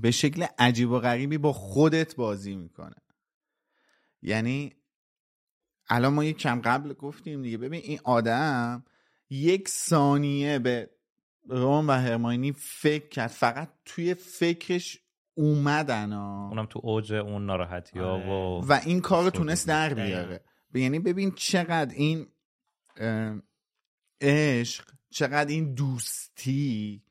به شکل عجیب و غریبی با خودت بازی می‌کنه یعنی الان ما یک کم قبل گفتیم دیگه ببین این آدم یک ثانیه به رون و هرماینی فکر کرد فقط توی فکرش اومدن ها. اونم تو اوج اون ناراحتی ها آره. و و این کار رو. تونست در. بیاره یعنی ببین چقدر این عشق چقدر این دوستی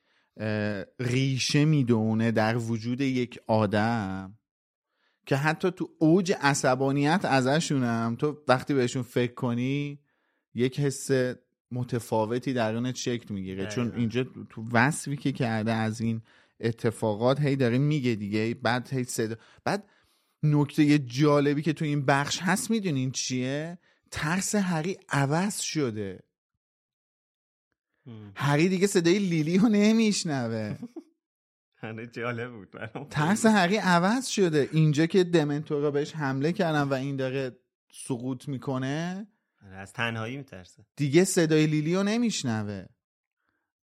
ریشه می‌دونه در وجود یک آدم که حتی تو اوج عصبانیت ازشونم تو وقتی بهشون فکر کنی یک حس متفاوتی درونت شکل می‌گیره چون. اینجا تو وصفی که کرده از این اتفاقات هی داره میگه دیگه بعد هی صدا بعد نکته جالبی که تو این بخش هست می‌دونین چیه؟ ترس هری عوض شده. هری دیگه صدای لیلی رو نمیشنوه. هنه جالب بود ترس هری عوض شده. اینجا که دمنتورا بهش حمله کردن و این داره سقوط می‌کنه آره، از تنهایی میترسه. دیگه صدای لیلی رو نمیشنوه.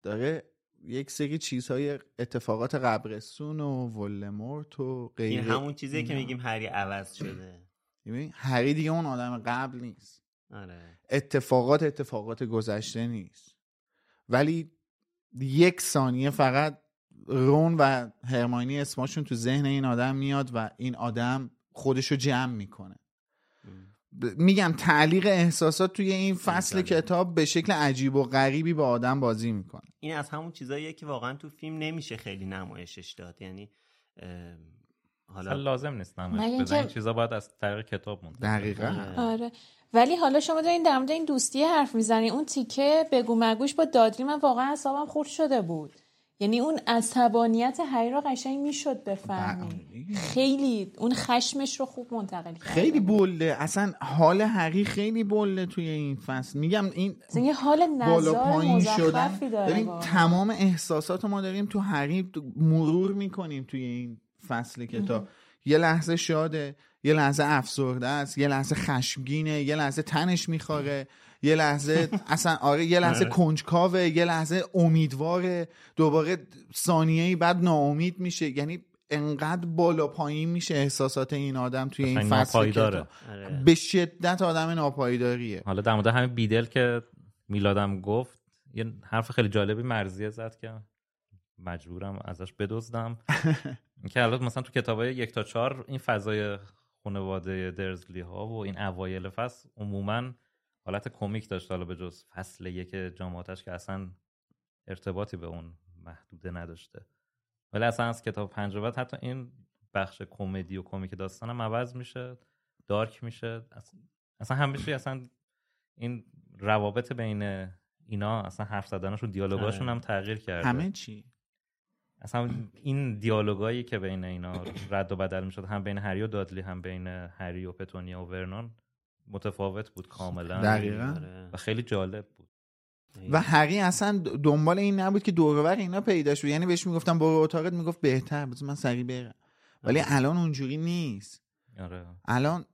داره یک سری چیزهای اتفاقات قبرستون و ولمورت و غیره. این همون چیزیه که میگیم هری عوض شده. ببین هری دیگه اون آدم قبل نیست. آره. اتفاقات اتفاقات گذشته نیست. ولی یک ثانیه فقط رون و هرماینی اسمشون تو ذهن این آدم میاد و این آدم خودشو جمع می‌کنه. میگم تعلیق احساسات توی این فصل کتاب به شکل عجیب و غریبی با آدم بازی می‌کنه. این از همون چیزاییه که واقعا تو فیلم نمیشه خیلی نمایشش داد. یعنی حالا لازم نیست نمایش این چیزا باید از طریق کتاب مونده دقیقا. آره. ولی حالا شما دارین در مورد این دوستی حرف می‌زنین اون تیکه بگو مگوش با دادلی من واقعا اعصابم خورد شده بود. یعنی اون عصبانیت هری رو قشنگ می‌شد بفهمی خیلی اون خشمش رو خوب منتقل کرد. خیلی بلده. اصلا حال هری خیلی بلده توی این فصل. میگم این یه حال بالا پایین مزخرفی داره ببین. تمام احساسات ما داریم تو هری مرور می‌کنیم توی این فصل کتاب یه لحظه شاده یه لحظه افسرده است یه لحظه خشمگینه یه لحظه تنش میخواره یه لحظه اصلا آره یه لحظه کنجکاوه یه لحظه امیدواره. دوباره ثانیه‌ای بعد ناامید میشه. یعنی انقدر بالا پایین میشه احساسات این آدم توی این فصل. کتاب آره. به شدت آدم ناپایداریه. حالا در مورد همین بیدل که میلادم گفت یه حرف خیلی جالبی مرزیه زد که مجبورم ازش بدزدم. اینکه الان مثلا تو کتاب یک تا چهار این فضای خانواده درزلی ها و این اوایل فصل عموما حالت کمیک داشت حالا به جز فصل یک جامعاتش که اصلا ارتباطی به اون محدوده نداشته. ولی اصلا از کتاب پنج بعد حتی این بخش کمدی و کمیک داستان هم عوض میشه دارک میشه. اصلا, اصلا همیشه اصلا این روابط بین اینا اصلا حرف زدنشون دیالوگاشون هم تغییر کرده. همه چی. اصلا این دیالوگایی که بین اینا رد و بدل می‌شد هم بین هری و دادلی هم بین هری و پتونیا و ورنون متفاوت بود کاملا. دقیقا. آره. و خیلی جالب بود. و هری اصلا دنبال این نبود که دورور اینا پیدا شد. یعنی بهش می‌گفتم برو اتاقت می‌گفت بهتر بذار من سریع برم. ولی الان اونجوری نیست. آره. الان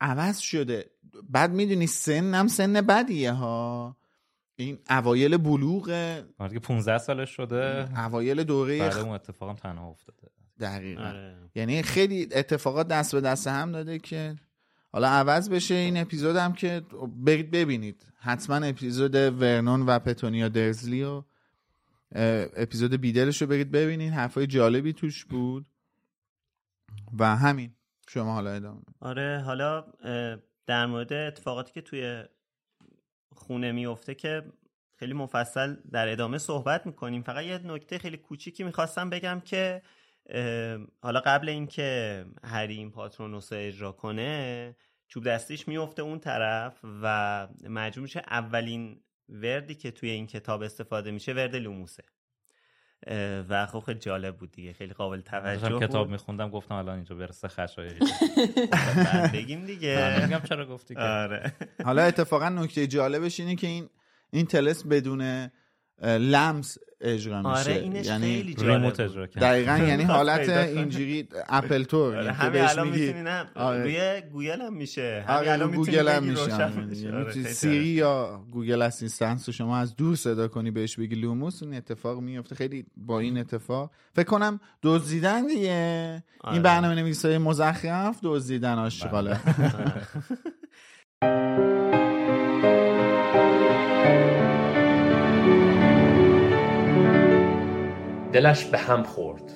عوض شده. بعد می‌دونی سنم سن بدیه ها. این اوایل بلوغ آره که 15 سالش شده. اوایل دوره بعد اون اتفاقم تنها افتاده. دقیقا. آره. یعنی خیلی اتفاقات دست به دست هم داده که حالا عوض بشه این اپیزود هم که برید ببینید. حتما اپیزود ورنون و پتونیا درزلی و اپیزود بیدلش رو برید ببینید. حرفای جالبی توش بود. و همین. شما حالا ادامه آره حالا در مورد اتفاقاتی که توی خونه میفته که خیلی مفصل در ادامه صحبت می‌کنیم. فقط یه نکته خیلی کوچیکی می‌خواستم بگم که حالا قبل اینکه هری این پاترونوس رو اجرا کنه چوب دستیش میفته اون طرف و مجبور میشه اولین وردی که توی این کتاب استفاده میشه ورد لوموسه. و خب خیلی جالب بود دیگه خیلی قابل توجه داشتم کتاب بود. میخوندم گفتم الان اینجا برسه خشایری بعد بگیم دیگه. میگم چرا گفتی که. آره. حالا اتفاقا نکته جالبش اینه که این این تلس بدون اه، لمس اجرا میشه آره اینش یعنی خیلی ریموت. اجرا کرد دقیقا یعنی حالت. اینجوری اپل تور آره یعنی که همین بهش الان میگی می‌تونی نه آره. روی گوگل هم میشه همین آره الان گوگل هم میشه آره. بشه. یعنی آره، Siri. یا Google Assistant رو شما از دور صدا کنی بهش بگی لوموس اون اتفاق میفته خیلی با این اتفاق فکر کنم دزدیدن دیگه آره. این برنامه نویسای مزخرف دزدیدن آشغاله دلش به هم خورد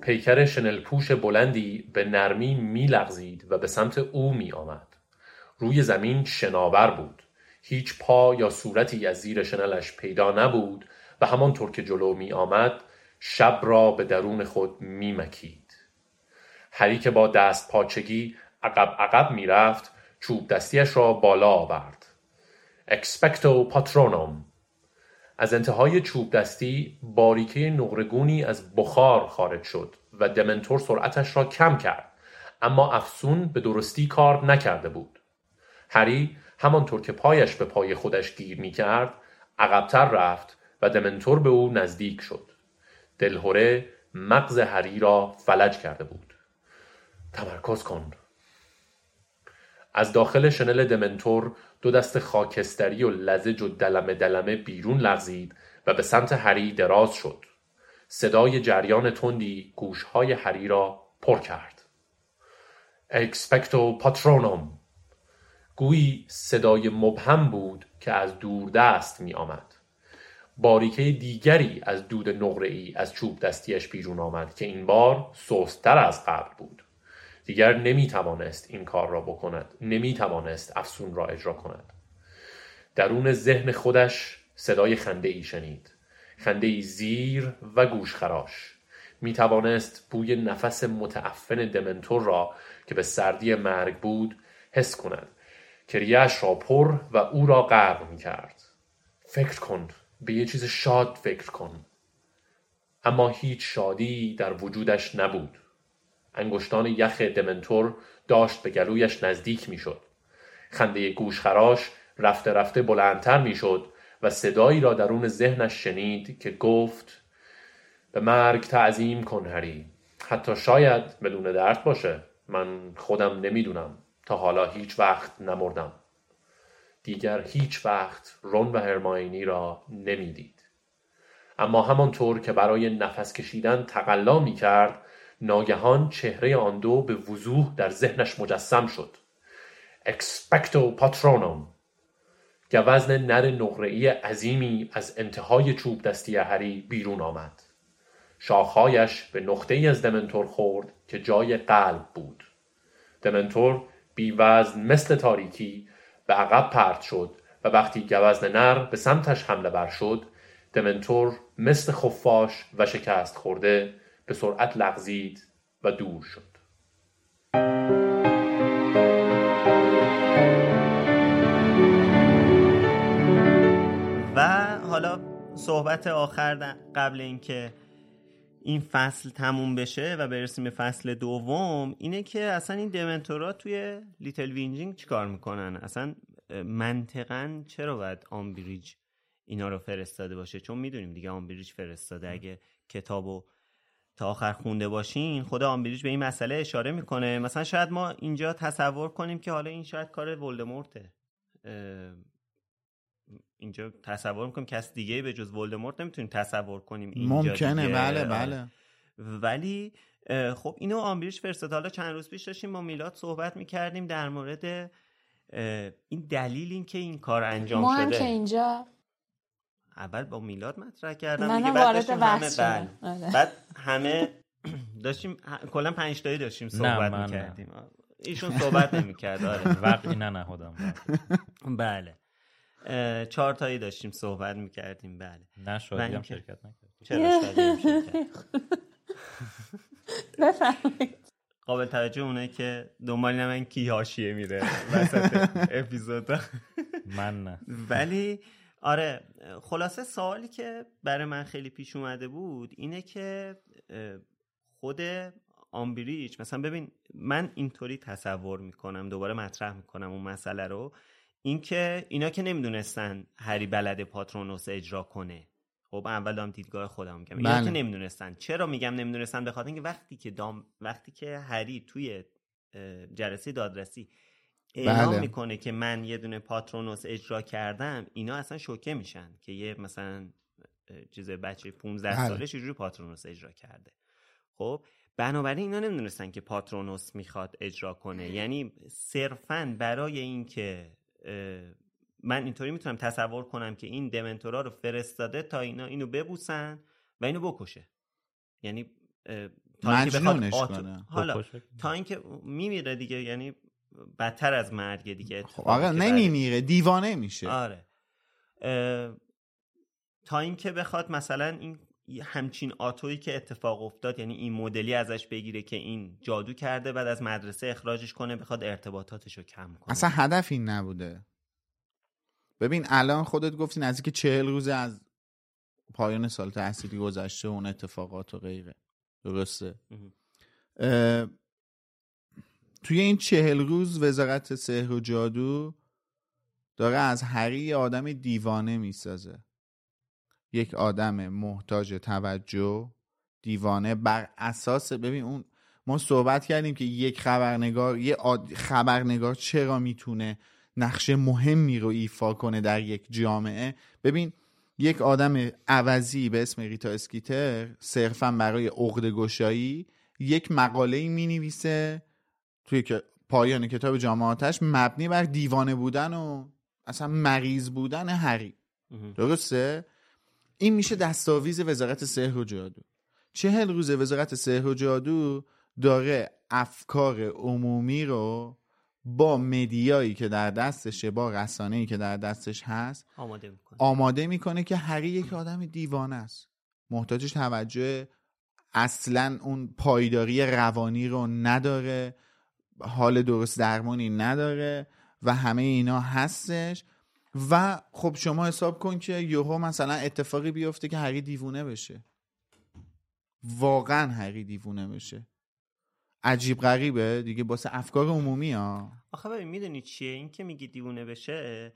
پیکر شنل پوش بلندی به نرمی می لغزید و به سمت او می آمد. روی زمین شناور بود. هیچ پا یا صورتی از زیر شنلش پیدا نبود و همانطور که جلو می آمد شب را به درون خود می مکید. هری که با دست پاچگی عقب عقب می رفت چوب دستیش را بالا آورد. اکسپکتو پاترونوم از انتهای چوب دستی باریکه نقرگونی از بخار خارج شد و دمنتور سرعتش را کم کرد اما افسون به درستی کار نکرده بود. هری همانطور که پایش به پای خودش گیر می کرد عقبتر رفت و دمنتور به او نزدیک شد. دلهوره مغز هری را فلج کرده بود. تمرکز کن. از داخل شنل دمنتور دو دست خاکستری و لزج و دلمه دلمه بیرون لغزید و به سمت هری دراز شد صدای جریان تندی گوشهای هری را پر کرد اکسپکتو پاترونوم گویی صدای مبهم بود که از دور دست می آمد. باریکه دیگری از دود نقره از چوب دستیش بیرون آمد که این بار سوستر از قبل بود. دیگر نمی توانست این کار را بکند. نمی توانست افسون را اجرا کند. درون ذهن خودش صدای خنده ای شنید. خنده ای زیر و گوشخراش. می توانست بوی نفس متعفن دمنتور را که به سردی مرگ بود حس کند که را پر و او را غرق می کرد. فکر کن به یه چیز شاد فکر کن اما هیچ شادی در وجودش نبود انگشتان یخ دمنتور داشت به گلویش نزدیک می شد خنده گوشخراش رفته رفته بلندتر می شد و صدایی را درون ذهنش شنید که گفت به مرگ تعظیم کن هری. حتی شاید بدون درد باشه. من خودم نمی‌دونم. تا حالا هیچ وقت نمردم. دیگر هیچ وقت رون و هرماینی را نمی‌دید. اما همانطور که برای نفس کشیدن تقلا می کرد ناگهان چهره آن دو به وضوح در ذهنش مجسم شد. اکسپکتو پاترونوم گوزن نر نقره‌ای عظیمی از انتهای چوب دستی هری بیرون آمد. شاخهایش به نقطه ای از دمنتور خورد که جای قلب بود. دمنتور بی وزن مثل تاریکی به عقب پرت شد و وقتی گوزن نر به سمتش حمله ور شد dementor مثل خفاش و شکست خورده به سرعت لغزید و دور شد. و حالا صحبت آخر قبل اینکه این فصل تموم بشه و برسیم به فصل دوم اینه که اصلا این dementor ا توی لیتل وینجینگ چیکار می‌کنن؟ اصلا منطقا چرا باید آمبریج اینا رو فرستاده باشه؟ چون می‌دونیم دیگه آمبریج فرستاده. اگه کتابو تا آخر خونده باشین خود آمبریج به این مسئله اشاره می‌کنه. مثلا شاید ما اینجا تصور کنیم که حالا این شاید کار ولدمورته. اینجا تصور می‌کنیم کس دیگه به جز ولدمورت نمی‌تونیم تصور کنیم اینجا ممکنه. دیگه. بله. بله. ولی خب اینو آمبریج فرستاد حالا چند روز پیش داشتیم با میلاد صحبت می‌کردیم در مورد این دلیل این که این کار انجام ما شده. هم که اینجا اول با میلاد مطرح کردم دیگه بعد وارد داشتیم همه بحث بله. آره. بعد همه داشتیم کلا پنج تایی داشتیم صحبت می‌کردیم. ایشون صحبت نمی‌کرد آره. وقتی نه نهادم. بله. چهار تایی داشتیم صحبت می‌کردیم بله. نه شادی هم شرکت نکرد. چرا شادی هم شرکت؟ بفرمایید قابل توجه اونه که دنبال من کی حاشیه میره وسط اپیزود من نه. ولی آره خلاصه سوالی که برای من خیلی پیش اومده بود اینه که خود آمبریج مثلا ببین من اینطوری تصور می‌کنم دوباره مطرح می‌کنم اون مسئله رو اینکه اینا که نمی‌دونستن هری بلد پاترونوس اجرا کنه. خب اول دارم دیدگاه خودم میگم. اینا بله. که نمی‌دونستن. چرا میگم نمی‌دونستن؟ به خاطر اینکه وقتی که دام وقتی که هری توی جلسه دادرسی اعلام بله. می‌کنه که من یه دونه پاترونوس اجرا کردم اینا اصلا شوکه میشن که یه مثلا چیز بچه 15 بله. ساله چجوری پاترونوس اجرا کرده خب بنابراین اینا نمی‌دونستن که پاترونوس می‌خواد اجرا کنه یعنی صرفا برای اینکه من اینطوری می‌تونم تصور کنم که این دمنتورا رو فرستاده تا اینا اینو ببوسن و اینو بکشه یعنی تا اینکه بخواد آتو- کنه. حالا. تا اینکه میمیره دیگه یعنی بدتر از مرگ دیگه خب آقا نمیمیره دیوانه میشه. آره. اه، تا اینکه بخواد مثلا این همچین آتویی که اتفاق افتاد یعنی این مدلی ازش بگیره که این جادو کرده بعد از مدرسه اخراجش کنه بخواد ارتباطاتش رو کم کنه. اصلا هدف این نبوده. ببین الان خودت گفتی نزدیک چهل روز از پایان سال تحصیلی گذشته و اون اتفاقات و غیره. درسته؟ توی این چهل روز وزارت سحر و جادو داره از هری آدم دیوانه می‌سازه. یک آدم محتاج توجه دیوانه بر اساس ببین اون ما صحبت کردیم که یک خبرنگار یه خبرنگار چرا می‌تونه نقش مهمی رو ایفا کنه در یک جامعه؟ ببین یک آدم عوضی به اسم ریتا اسکیتر صرفا برای عقد گشایی یک مقاله می نویسه توی پایان کتاب جامعاتش مبنی بر دیوانه بودن و اصلا مریض بودن هری. درسته؟ این میشه دستاویز وزارت سحر و جادو. چهل روز وزارت سحر و جادو داره افکار عمومی رو با مدیایی که در دستشه با رسانه‌ای که در دستش هست آماده می‌کنه. آماده می‌کنه که هری یک آدم دیوانه است. محتاجش توجه اصلا اون پایداری روانی رو نداره. حال درست درمانی نداره و همه اینا هستش. و خب شما حساب کن که یوهو مثلا اتفاقی بیفته که هری دیوونه بشه. واقعا هری دیوونه بشه. عجیب غریبه. دیگه باسه افکار عمومی ها. آخه ببین می‌دونی چیه؟ این که میگی دیوونه بشه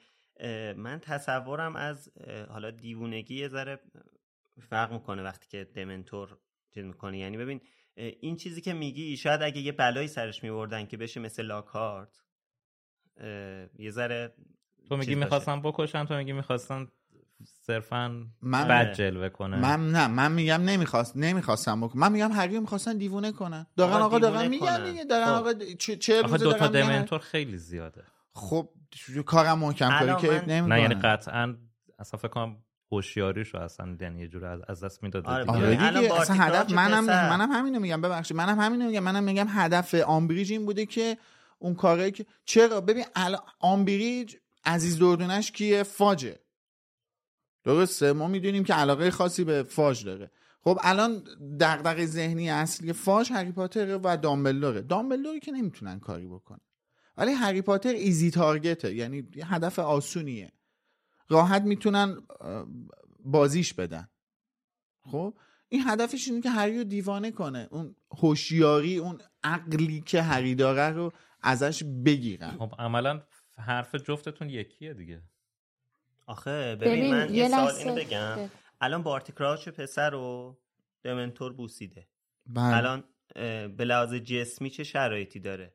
من تصورم از حالا دیوونگی یه ذره فرق می‌کنه وقتی که دمنتور چیز می‌کنه. یعنی ببین این چیزی که میگی شاید اگه یه بلایی سرش میوردن که بشه مثل لاکارت یه ذره تو میگی می‌خواستن بکشن تو میگی می‌خواستن صرفا من بد جلوه کنه من نه من میگم نمی‌خواست نمی‌خواستم بکن من میگم هری می‌خواستن دیوونه کنن. دارن آقا دارن میگن دیگه دارن آقا چه چه روز دو تا دمنتور خیلی زیاده. خب کارم محکم کنی که نمی‌کنه نه یعنی قطعا اصلا فکر کنم هوشیاریشو اصلا یعنی یه جوری از دست می‌داد آره, آره دیگه اصلا هدف منم منم همینو میگم ببخشید منم همینو میگم منم میگم هدف آمبریج این بوده که اون کاری که چرا؟ ببین آمبریج عزیز دردونش کیه؟ فاجه درسته؟ ما می‌دونیم که علاقه خاصی به فاج داره. خب الان دغدغه ذهنی اصلی فاج هری پاتر و دامبلدوره. دامبلدوری که نمی‌تونن کاری بکنن. ولی هری پاتر ایزی تارگته یعنی هدف آسونیه. راحت می‌تونن بازیش بدن. خب؟ این هدفش اینه که هری رو دیوانه کنه. اون هوشیاری اون عقلی که هری داره رو ازش بگیرن. خب عملا حرف جفتتون یکیه دیگه. آخه ببین, ببین من یه سال اینو بگم. الان بارتی کراچ پسر رو دمنتور بوسیده. بله. الان به لحاظ جسمی چه شرایطی داره؟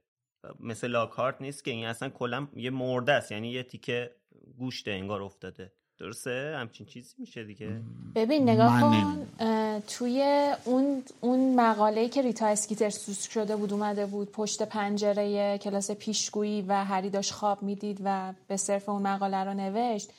مثل لاکارت نیست که این اصلا کلا یه مرده است. یعنی یه تیکه گوشت انگار افتاده. درسته؟ همچین چیزی میشه دیگه؟ ببین نگاه کن توی اون اون مقاله‌ای که ریتا اسکیتر سوسک شده بود اومده بود پشت پنجره کلاس پیشگویی و هری داشت خواب می‌دید و به صرف اون مقاله رو نوشت.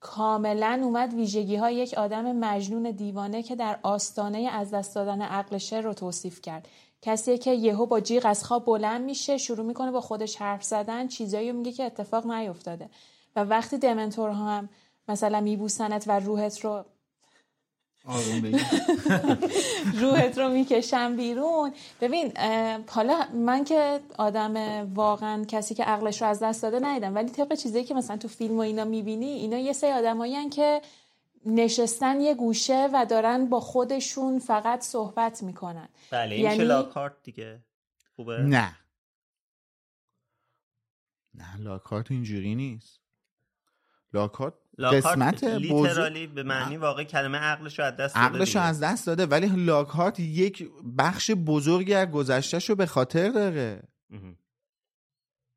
کاملا اومد ویژگی های یک آدم مجنون دیوانه که در آستانه از دست دادن عقلشه رو توصیف کرد. کسی که یهو با جیغ از خواب بلند میشه شروع می‌کنه با خودش حرف زدن چیزایی میگه که اتفاق نیفتاده. و وقتی دمنتورها هم مثلا میبوسنت و روحت رو روحت رو می‌کشم بیرون. ببین حالا من که آدم واقعا کسی که عقلش رو از دست داده ندیدم ولی طبق چیزایی که مثلا تو فیلم و اینا می‌بینی اینا یه سری آدمایی که نشستن یه گوشه و دارن با خودشون فقط صحبت می‌کنن. بله این یعنی... لاکارت دیگه خوبه؟ نه. نه لاکارت اینجوری نیست. لاکارت قسمت لیترالی به معنی واقعی کلمه عقلش رو از دست داده عقلش رو از دست داده ولی لاکارت یک بخش بزرگی از گذشتهش رو به خاطر داره.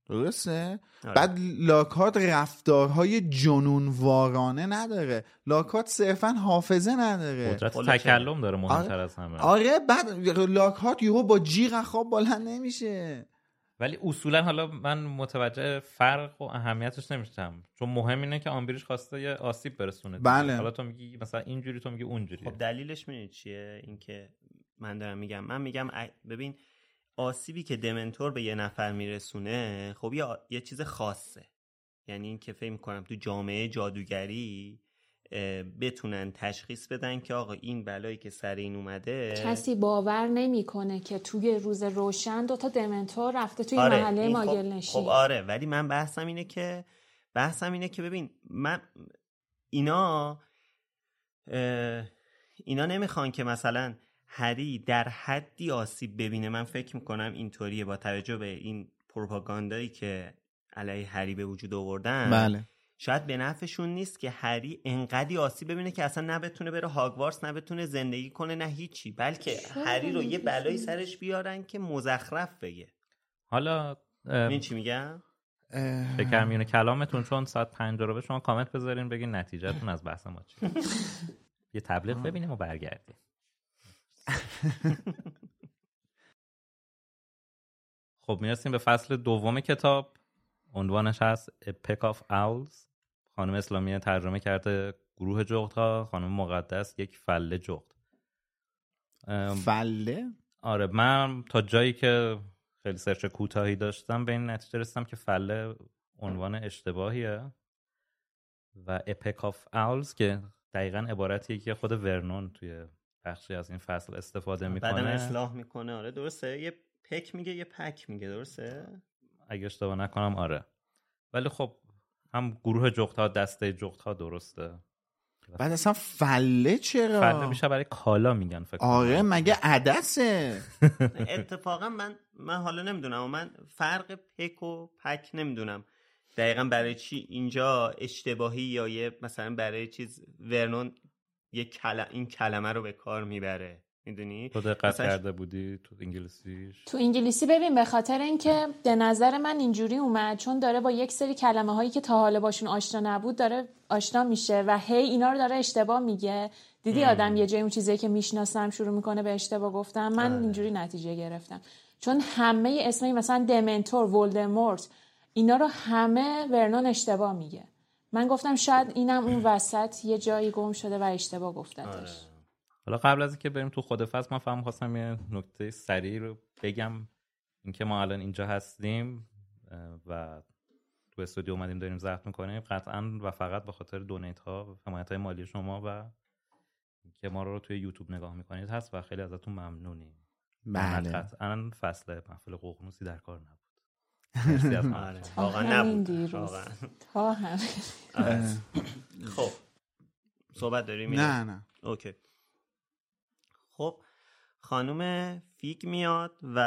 درسته؟ آره. بعد لاکارت رفتارهای جنونوارانه نداره. لاکارت صرفا حافظه نداره. قدرت تکلم داره مهمتر آره. از همه. آره بعد لاکارت یهو با جیغ خواب بلند نمیشه. ولی اصولا حالا من متوجه فرق و اهمیتش نمیشم. چون مهم اینه که آمبریش خواسته یه آسیب برسونه بله. حالا تو میگی مثلا اینجوری تو میگی اونجوری خب دلیلش می‌دونی چیه؟ اینکه من دارم میگم. من میگم ببین آسیبی که دمنتور به یه نفر میرسونه خب یه, یه چیز خاصه. یعنی اینکه فکر می‌کنم تو جامعه جادوگری بتونن تشخیص بدن که آقا این بلایی که سر این اومده کسی باور نمی‌کنه که توی روز روشن دوتا دمنتور رفته توی آره محله ماگل خب, خب آره ولی من بحثم اینه که بحثم اینه که ببین من اینا اینا نمی‌خوان که مثلا هری در حدی آسیب ببینه. من فکر می‌کنم اینطوریه با توجه به این پروپاگاندایی که علیه هری به وجود آوردن. بله. شاید به نفعشون نیست که هری انقدی آسیب ببینه که اصلا نه بتونه بره هاگوارتس نه بتونه زندگی کنه نه هیچی بلکه هری رو یه بلایی سرش بیارن که مزخرف بگه. حالا این چی میگم؟ فکر میونه کلامتون چون ساعت پنج رو به شما کامنت بذارین بگین نتیجهتون از بحث ما چی یه تبلیغ ببینیم و برگردیم. خب می‌رسیم به فصل دوم کتاب. عنوانش هست Peck of Owls. خانم اسلامی ترجمه کرده گروه جغدها خانم مقدس یک فله جغد. فله؟ آره من تا جایی که خیلی سرچ کوتاهی داشتم به این نتیجه رسیدم که فله عنوان اشتباهیه و A Peck of Owls که دقیقا عبارتیه که خود ورنون توی بخشی از این فصل استفاده می‌کنه. بعدم اصلاح می‌کنه. آره درسته. یه پک میگه یه پک میگه درسته؟ اگه اشتباه نکنم آره. ولی خب هم گروه جغت دسته جغت درسته. بعد اصلا فله چرا؟ فله میشه برای کالا میگن فکر آره مگه عدسه؟ اتفاقا من من حالا نمی‌دونم من فرق پک و پک نمی‌دونم. دقیقا برای چی اینجا اشتباهی یا یه مثلا برای چیز ورنون یه کل... این کلمه رو به کار می‌بره؟ می‌دونی؟ تو دقت کرده بودی تو انگلیسیش؟ تو انگلیسی ببین به خاطر اینکه به نظر من اینجوری اومد چون داره با یک سری کلمه هایی که تا حالا باشون آشنا نبود داره آشنا میشه و هی اینا رو داره اشتباه میگه. دیدی آدم یه جای اون چیزی که می‌شناسم شروع می‌کنه به اشتباه گفتم من آه. اینجوری نتیجه گرفتم. چون همه اسمایی مثلا دمنتور ولدمورت اینا رو همه ورنون اشتباه میگه. من گفتم شاید اینم اون وسط یه جایی گم شده و اشتباه گفتتش. حالا قبل از اینکه بریم تو خود فصل من فهم خواستم یه نکته سریع رو بگم. اینکه ما الان اینجا هستیم و تو استودیو اومدیم داریم ضبط می‌کنیم. قطعا و فقط به خاطر دونیت ها و حمایت های مالی شما و که ما رو توی یوتیوب نگاه می‌کنید هست و خیلی ازتون ممنونیم. بله. قطعا فصل محفل ققنوسی در کار نبود. واقعا نبود. تا هم خب. صحبت داریم نه نه. okay. خب خانم فیگ میاد و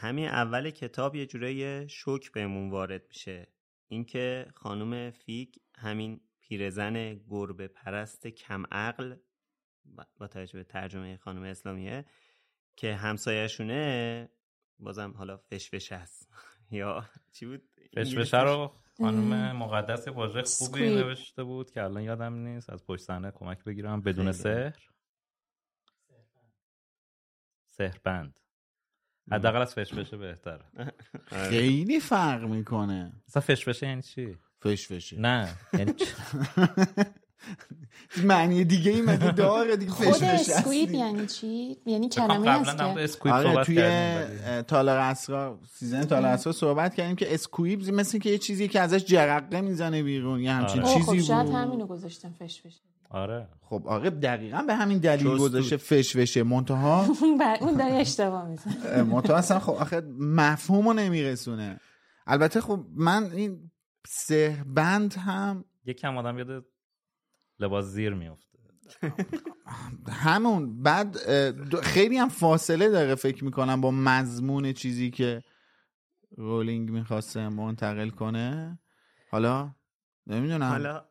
همین اول کتاب یه جورای شوک بهمون وارد میشه. اینکه خانم فیگ همین پیرزن گربه پرست کم عقل با توجه به ترجمه خانم اسلامیه که همسایهشونه بازم حالا فشفش هست. یا چی بود؟ فشفشه رو خانم مقدس واژه خوبی نوشته بود که الان یادم نیست. از پشت صحنه کمک بگیرم بدون سحر. سهربند حداقل از فشفشه بهتره. خیلی فرق می‌کنه. مثلا فشفشه یعنی چی؟ فشفشه. نه. یعنی معنی دیگه ای مگه داره دیگه؟ خود Squib یعنی چی؟ یعنی کلمه هست که. آره توی تالار اسرار season تالار اسرار صحبت کردیم که Squib مثل که یه چیزی که ازش جرقه می‌زنه بیرون یه همچین آره. چیزی خب بود شاید همینو گذاشتم فشفشه. آره. خب آره دقیقا به همین دلیل گذاشته فشفشه منتها؟ اون داره اشتباه می‌زنه. منتها اصلا خب آخه مفهومو نمیرسونه. البته خب من این سه بند هم یکم آدم یاد لباس زیر میفته همون. بعد خیلی هم فاصله داره فکر می‌کنم با مضمون چیزی که رولینگ می‌خواسته منتقل کنه. حالا؟ نمی‌دونم. حالا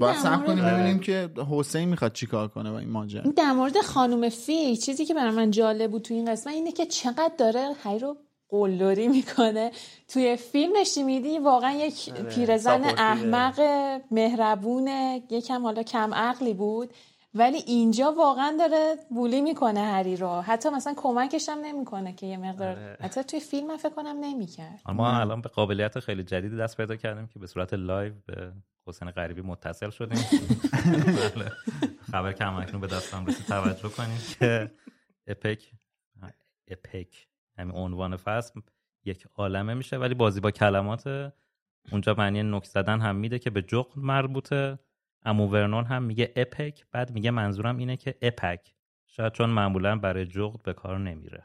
باید سب کنیم ببینیم که حسین می‌خواد چیکار کنه با این ماجرا. در مورد خانم فی چیزی که برای من جالب بود تو این قسمت اینه که چقدر داره هی رو قلدری می‌کنه. توی فیلمش دیدی؟ واقعا یک پیرزن احمق مهربونه یکم حالا کم عقلی بود. ولی اینجا واقعا داره bully می‌کنه هری رو. حتی مثلا کمکش هم نمی‌کنه که یه مقدار حتی توی فیلم فکر کنم نمی‌کرد. ما الان به قابلیت خیلی جدیدی دست پیدا کردیم که به صورت live به حسین غریبی متصل شدیم. خبر هم اکنون به دستم رسید. توجه کنیم که اپک اپک همین عنوان فصل یک عالمه میشه ولی بازی با کلمات اونجا معنی نک زدن هم میده که به جغد مربوطه. امو ورنون هم میگه اپک بعد میگه منظورم اینه که اپک. شاید چون معمولا برای جغد به کار نمیره.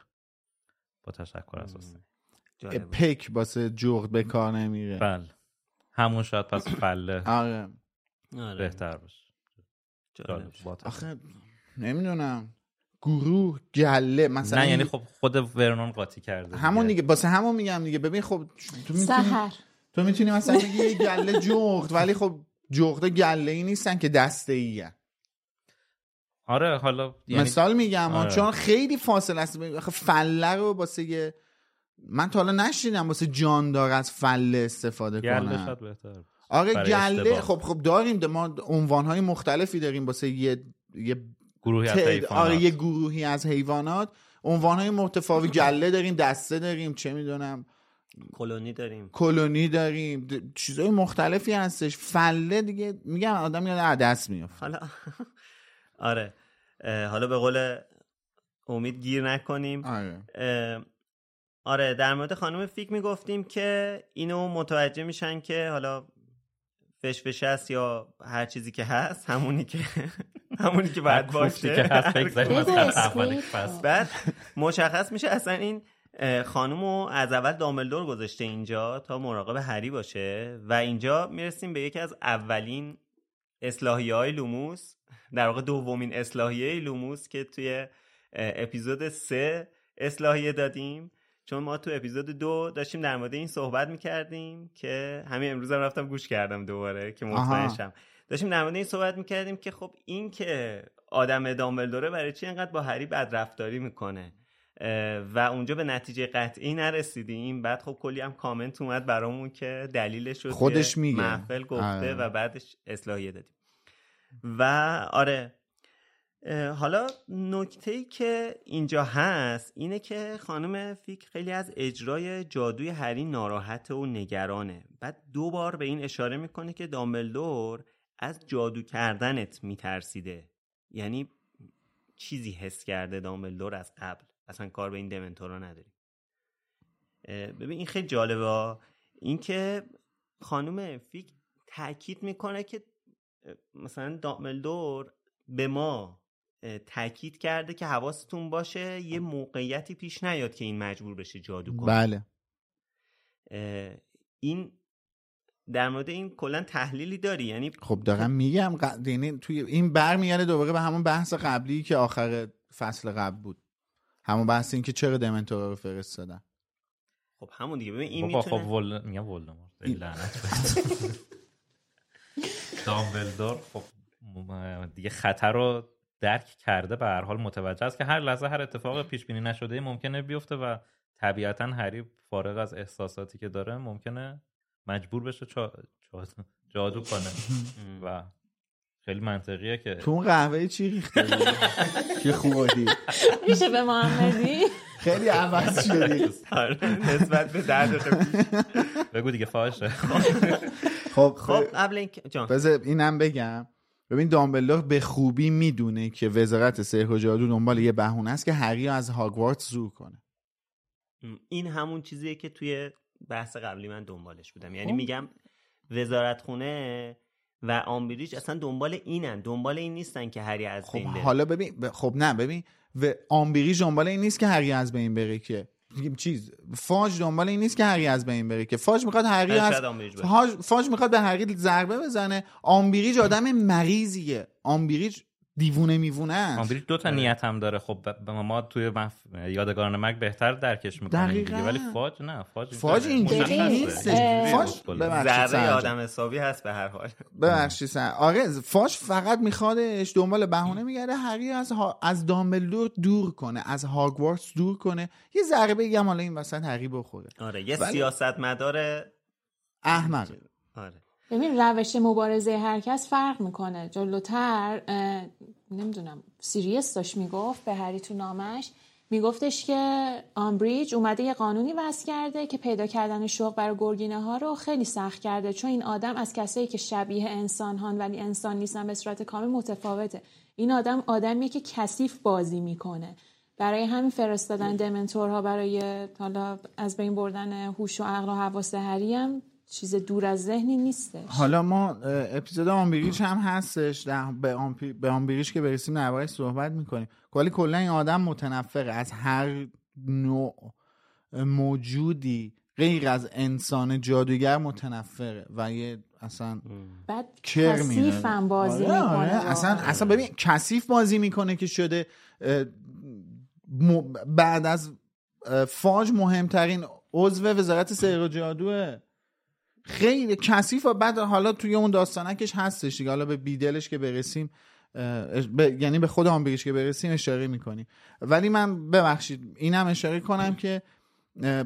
با تشکر از حسین. اپک واسه جغد به کار نمیره. بله. همون شاید پس فله آره. بهتر باشه. آخه نمی‌دونم. گروه گله مثلا نه یعنی خب خود ورنون قاطی کرده همون دیگه واسه همون میگم دیگه. ببین خب تو می‌تونی سهر تو می‌تونی مثلا بگی یه گله جغد ولی خب جغد گله ای نیستن که دسته ایه آره حالا یعنی مثال میگم آره. چون خیلی فاصله است. آخه فله رو واسه یه من تا حالا نشیدم واسه جاندار از فله استفاده کنم. بهتر آره گله اشتباه. خب خب داریم. ما عنوان های مختلفی داریم واسه یه یه گروهی از حیوانات. آره یه گروهی از حیوانات. عنوان های متفاوت گله داریم دسته داریم چه می‌دونم. کلونی داریم. کلونی داریم. د- چیزای مختلفی هستش. فله دیگه میگم آدم یاد عدس میافت حالا آره. حالا به قول امید گیر نکنیم. آره. آره در مورد خانم فیگ می‌گفتیم که اینو متوجه میشن که حالا فشفشه ست یا هر چیزی که هست همونی که همونی که کوفتی باشه. که هست. بعد مشخص میشه اصلا این اه، خانومو از اول دامبلدور گذاشته اینجا تا مراقب هری باشه و اینجا می‌رسیم به یکی از اولین اصلاحیه های لوموس در واقع دومین اصلاحیه لوموس که توی اپیزود سه اصلاحیه دادیم. چون ما تو اپیزود دو داشتیم در مورد این صحبت می‌کردیم که همین امروز هم رفتم گوش کردم دوباره که. مطمئنشم داشتیم در مورد این صحبت می‌کردیم که خب این که آدم دامبلدوره برای چی انقدر با هری بدرفتاری می‌کنه و اونجا به نتیجه قطعی نرسیدیم بعد خب کلی هم کامنت اومد برامون که دلیلش رو خودش میگه. محفل گفته آره. و بعدش اصلاحیه دادیم و آره حالا نکته ای که اینجا هست اینه که خانم فیک خیلی از اجرای جادوی هری ناراحت و نگرانه. بعد دو بار به این اشاره می‌کنه که دامبلدور از جادو کردنت میترسیده. یعنی چیزی حس کرده دامبلدور از قبل. اصلا کار به این دمنتورا نداریم. اه، ببین این خیلی جالبه. اینکه خانم فیک تاکید می‌کنه که مثلا دامبلدور به ما تاکید کرده که حواستون باشه یه موقعیتی پیش نیاد که این مجبور بشه جادو کنه. بله. این در مورد این کلا تحلیلی داری یعنی خب دارم میگم ق- یعنی توی این برمیگرده دوباره به همون بحث قبلی که آخر فصل قبل بود. همون بحث این که چرا دمنتورا رو فرستادن. خب همون دیگه. ببین این می‌تونه خب ول... میگم ولدمورت. لعنت. دامبلدور خب دیگه خطر رو درک کرده به هر حال متوجه است که هر لحظه هر اتفاق پیش بینی نشده ممکنه بیفته و طبیعتا هری فارغ از احساساتی که داره ممکنه مجبور بشه چا... چا- جادو کنه. و خیلی منطقیه که تو اون قهوه چی ریخته؟ که خوردی؟ میشه به محمدی خیلی عوض شدی. آره، نسبت به درد قبلی. بگو دیگه فاشه. خب خب قبل این جان. بذار اینم بگم. ببین دامبلدور به خوبی می‌دونه که وزارت سحر و جادو دنبال یه بهونه است که هری از هاگوارتس زور کنه این همون چیزیه که توی بحث قبلی من دنبالش بودم یعنی خب. میگم وزارتخونه و آمبریج اصلا دنبال اینن دنبال این نیستن که هری از خب بین بره. حالا ببین خب نه ببین و آمبریج دنبال این نیست که هری از بین بره که چیز فاج دنبال این نیست که هری از بین بره که فاج می‌خواد هری از. فاج, فاج می‌خواد به هری ضربه بزنه آمبریج آدم مریضیه آمبریج دیوونه میوونه است آمبریج دو تا نیت هم داره. خب ما توی مف... یادگاران مرگ بهتر درکش می‌کنیم دیگه. دقیقاً. ولی فاج نه فاج فاج اینجوری. اینجوریه فاج- ذره. آدم حسابی هست به هر حال. ببخشید سر آره فاج فقط میخوادش دنبال بهونه میگرده. هری از ها... از دامبلدور دور کنه از هاگوارتس دور کنه. یه ضربه یه حالا این وسط هری بخوره. آره یه ولی- سیاست مدار احمق آره. ببین روش مبارزه هر کس فرق می‌کنه. جلوتر نمی‌دونم سیریس داشت می‌گفت به هری تو نامش میگفتش که آمبریج اومده یه قانونی وضع کرده که پیدا کردن شغل برای گرگینه ها رو خیلی سخت کرده چون این آدم از کسایی که شبیه انسان هان ولی انسان نیستن به صورت کامل متنفره. این آدم آدمیه که کثیف بازی می‌کنه. برای همین فرستادن دمنتورها برای حالا از بین بردن هوش و عقل و حواس هری هم چیز دور از ذهنی نیستش. حالا ما اپیزود آمبریج هم هستش. در به, آمپی... به آمبریج که برسیم دربارهش صحبت می‌کنیم. ولی کلا این آدم متنفره. از هر نوع موجودی غیر از انسان جادوگر متنفره و یه اصلا بعد میاره. کثیفم بازی آره، آره. می‌کنه. اصلا اصلا ببین کثیف بازی می‌کنه که شده بعد از فاج مهمترین عضو وزارت سیر و جادوه. خیلی کثیف و بعد حالا توی اون داستانکش هستش دیگه. حالا به بیدلش که برسیم یعنی به خود آمبریش که برسیم اشاره می‌کنیم. ولی من ببخشید اینم اشاره کنم که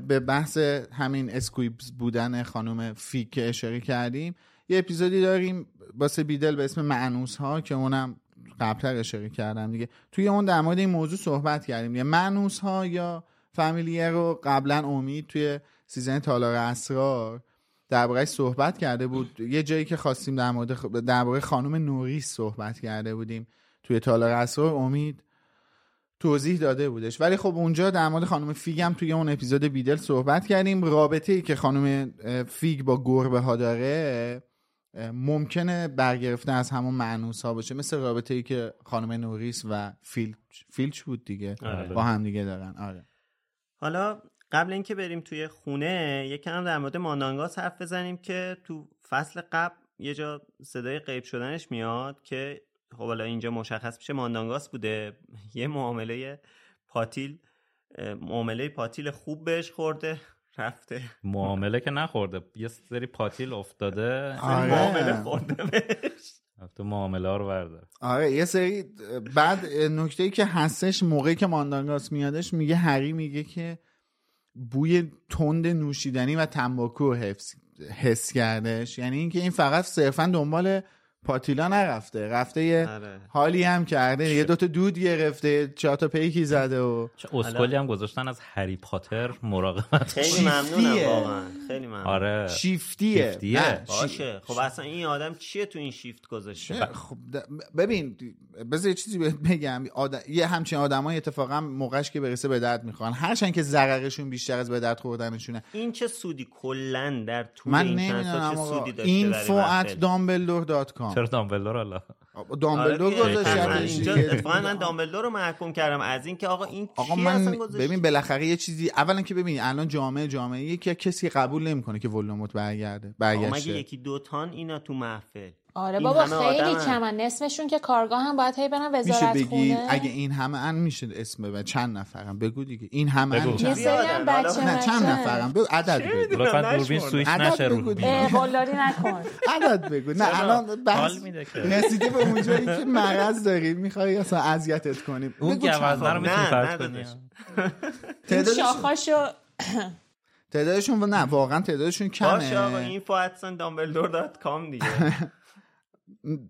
به بحث همین Squib بودن خانم فیگ اشاره کردیم یه اپیزودی داریم واسه بیدل به اسم مأنوس ها که اونم قبلتر اشاره کردم دیگه. توی اون در مورد این موضوع صحبت کردیم. یه مأنوس ها یا familiar رو قبلا امید توی season تالار اسرار دربارهش صحبت کرده بود. یه جایی که خواستیم در مورد درباره خانم نوریس صحبت کرده بودیم توی تالار اسرار امید توضیح داده بودش. ولی خب اونجا در مورد خانم فیگ هم توی اون اپیزود بیدل صحبت کردیم. رابطه ای که خانم فیگ با گربه ها داره ممکنه برگرفته از همون مأنوس ها باشه. مثل رابطه ای که خانم نوریس و فیلچ فیلچ بود دیگه. آره. با هم دیگه دارن. آره. حالا قبل اینکه بریم توی خونه یکم در مورد ماندانگاس حرف بزنیم که تو فصل قبل یه جا صدای غیب شدنش میاد که خب حالا اینجا مشخص میشه ماندانگاس بوده. یه معامله پاتیل معامله پاتیل خوب بهش خورده رفته. معامله که نخورده یه سری پاتیل افتاده. آره. معامله خورده بهش. تو معامله ها رو بردار. آره یه سری بعد نکته ای که هستش موقعی که ماندانگاس میادش میگه هری میگه که بوی تند نوشیدنی و تنباکو حفظ حس کردش. یعنی اینکه این فقط صرفا دنبال پاتیلا نرفته. رفته یه آره. حالی هم کرده. یه دوتا دود گرفته. چهار تا پیکی زده و اسکلی هم گذاشتن از هری پاتر مراقبت خیلی ممنونم واقعا. خیلی ممنون. آره. شیفتیه, شیفتیه. باشه. خب اصلا این آدم چیه تو این شیفت گذاشته؟ خب ببین بذار یه چیزی بگم. یه همچین آدمای اتفاقا موقعش که برسه به درد می‌خوان هرچند که ضررشون بیشتر از به درد خوردنشونه. این چه سودی کلا در طول من این چه سودی داشته چرا دامبلدور حالا دامبلدور آره گذاشت اینجا اتفاقا من دامبلدور رو محکوم کردم. از اینکه آقا این آقا من ببین بالاخره یه چیزی اولا که ببین الان جامعه جامعه یکی کسی قبول نمی‌کنه که ولوموت برگرده برگشته. مگه یکی دو تان اینا تو محفل؟ آره بابا خیلی کمن. اسمشون که کارگاه هم باید هی برن وزارت میشه بگی خونه. اگه این همه ان میشه اسم ببر چند نفرم بگو دیگه. این همه ان یه چند سری هم بچه نه چند نفرم بگو عدد بگو. لطفا دوربین سویچ نشه رو قلدری نکن. عدد بگو. نه الان بحث حال میده که. رسیده به اونجایی که مرض داریم می‌خوای اصلا اذیتت کنیم. اون گوزنه رو می‌تونی نه، فرض نه کنی. شاخاشو تعدادشون نه واقعا تعدادشون باشه آقا کمه دامبلدور دات کام دیگه.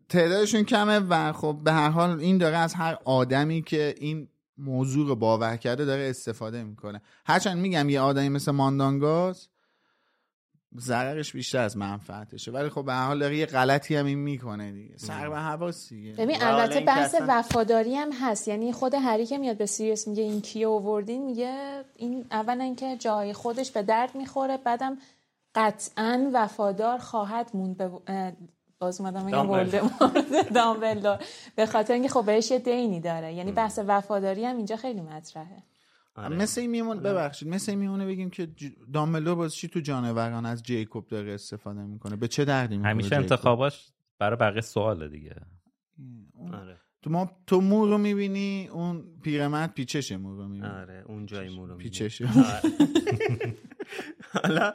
تعدادشون کمه و خب به هر حال این داره از هر آدمی که این موضوع رو باور کرده داره استفاده می‌کنه. هرچند میگم یه آدمی مثل ماندانگاس ضررش بیشتر از منفعتشه ولی خب به هر حال داره یه غلطی هم این می‌کنه دیگه. سر و حواس دیگه. ببین البته بحث اصلا- وفاداری هم هست. یعنی خود هری که میاد به سیریس میگه این کیو آوردین میگه این اولا اینکه جای خودش به درد می‌خوره بعدم قطعا وفادار خواهد موند به باز اومدم دامبلدور. ولدمورت. دامبلدور به خاطر اینکه خب بهش یه دینی داره. یعنی بحث وفاداری هم اینجا خیلی مطرحه. آره. مثل این میمون ببخشید مثل این میمونه بگیم که. دامبلدور باز چی تو جانوران از جیکوب داره استفاده می‌کنه؟ به چه دردی می‌خوره همیشه جیکوب؟ انتخاباش برای بقیه سواله دیگه. آره. تو ما تو مور رو می‌بینی اون پیرمرد پیچش مور رو می‌بینی. آره اون جای مو رو می‌بینی. پیچش حالا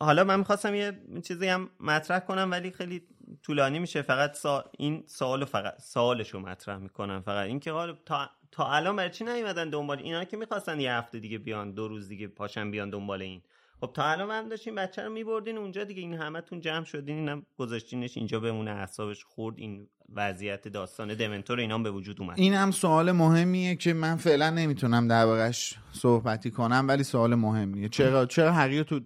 حالا من می‌خواستم یه چیزی هم مطرح کنم ولی خیلی طولانی میشه. فقط سا... این سوالو فقط سوالش مطرح می‌کنم. فقط اینکه حالا تا... تا الان برای چی نیومدن دنبال اینا که می‌خواستن یه هفته دیگه بیان دو روز دیگه پاشن بیان دنبال این؟ خب تا الان من داشتین بچه رو میبردین اونجا دیگه این همتون جمع شدین اینم گذاشتینش اینجا بمونه اعصابش خورد این وضعیت داستان دمنتور اینا هم به وجود اومد. این هم سوال مهمیه که من فعلا نمی‌تونم دربارش صحبتی کنم ولی سوال مهمیه. چرا چرا رو تو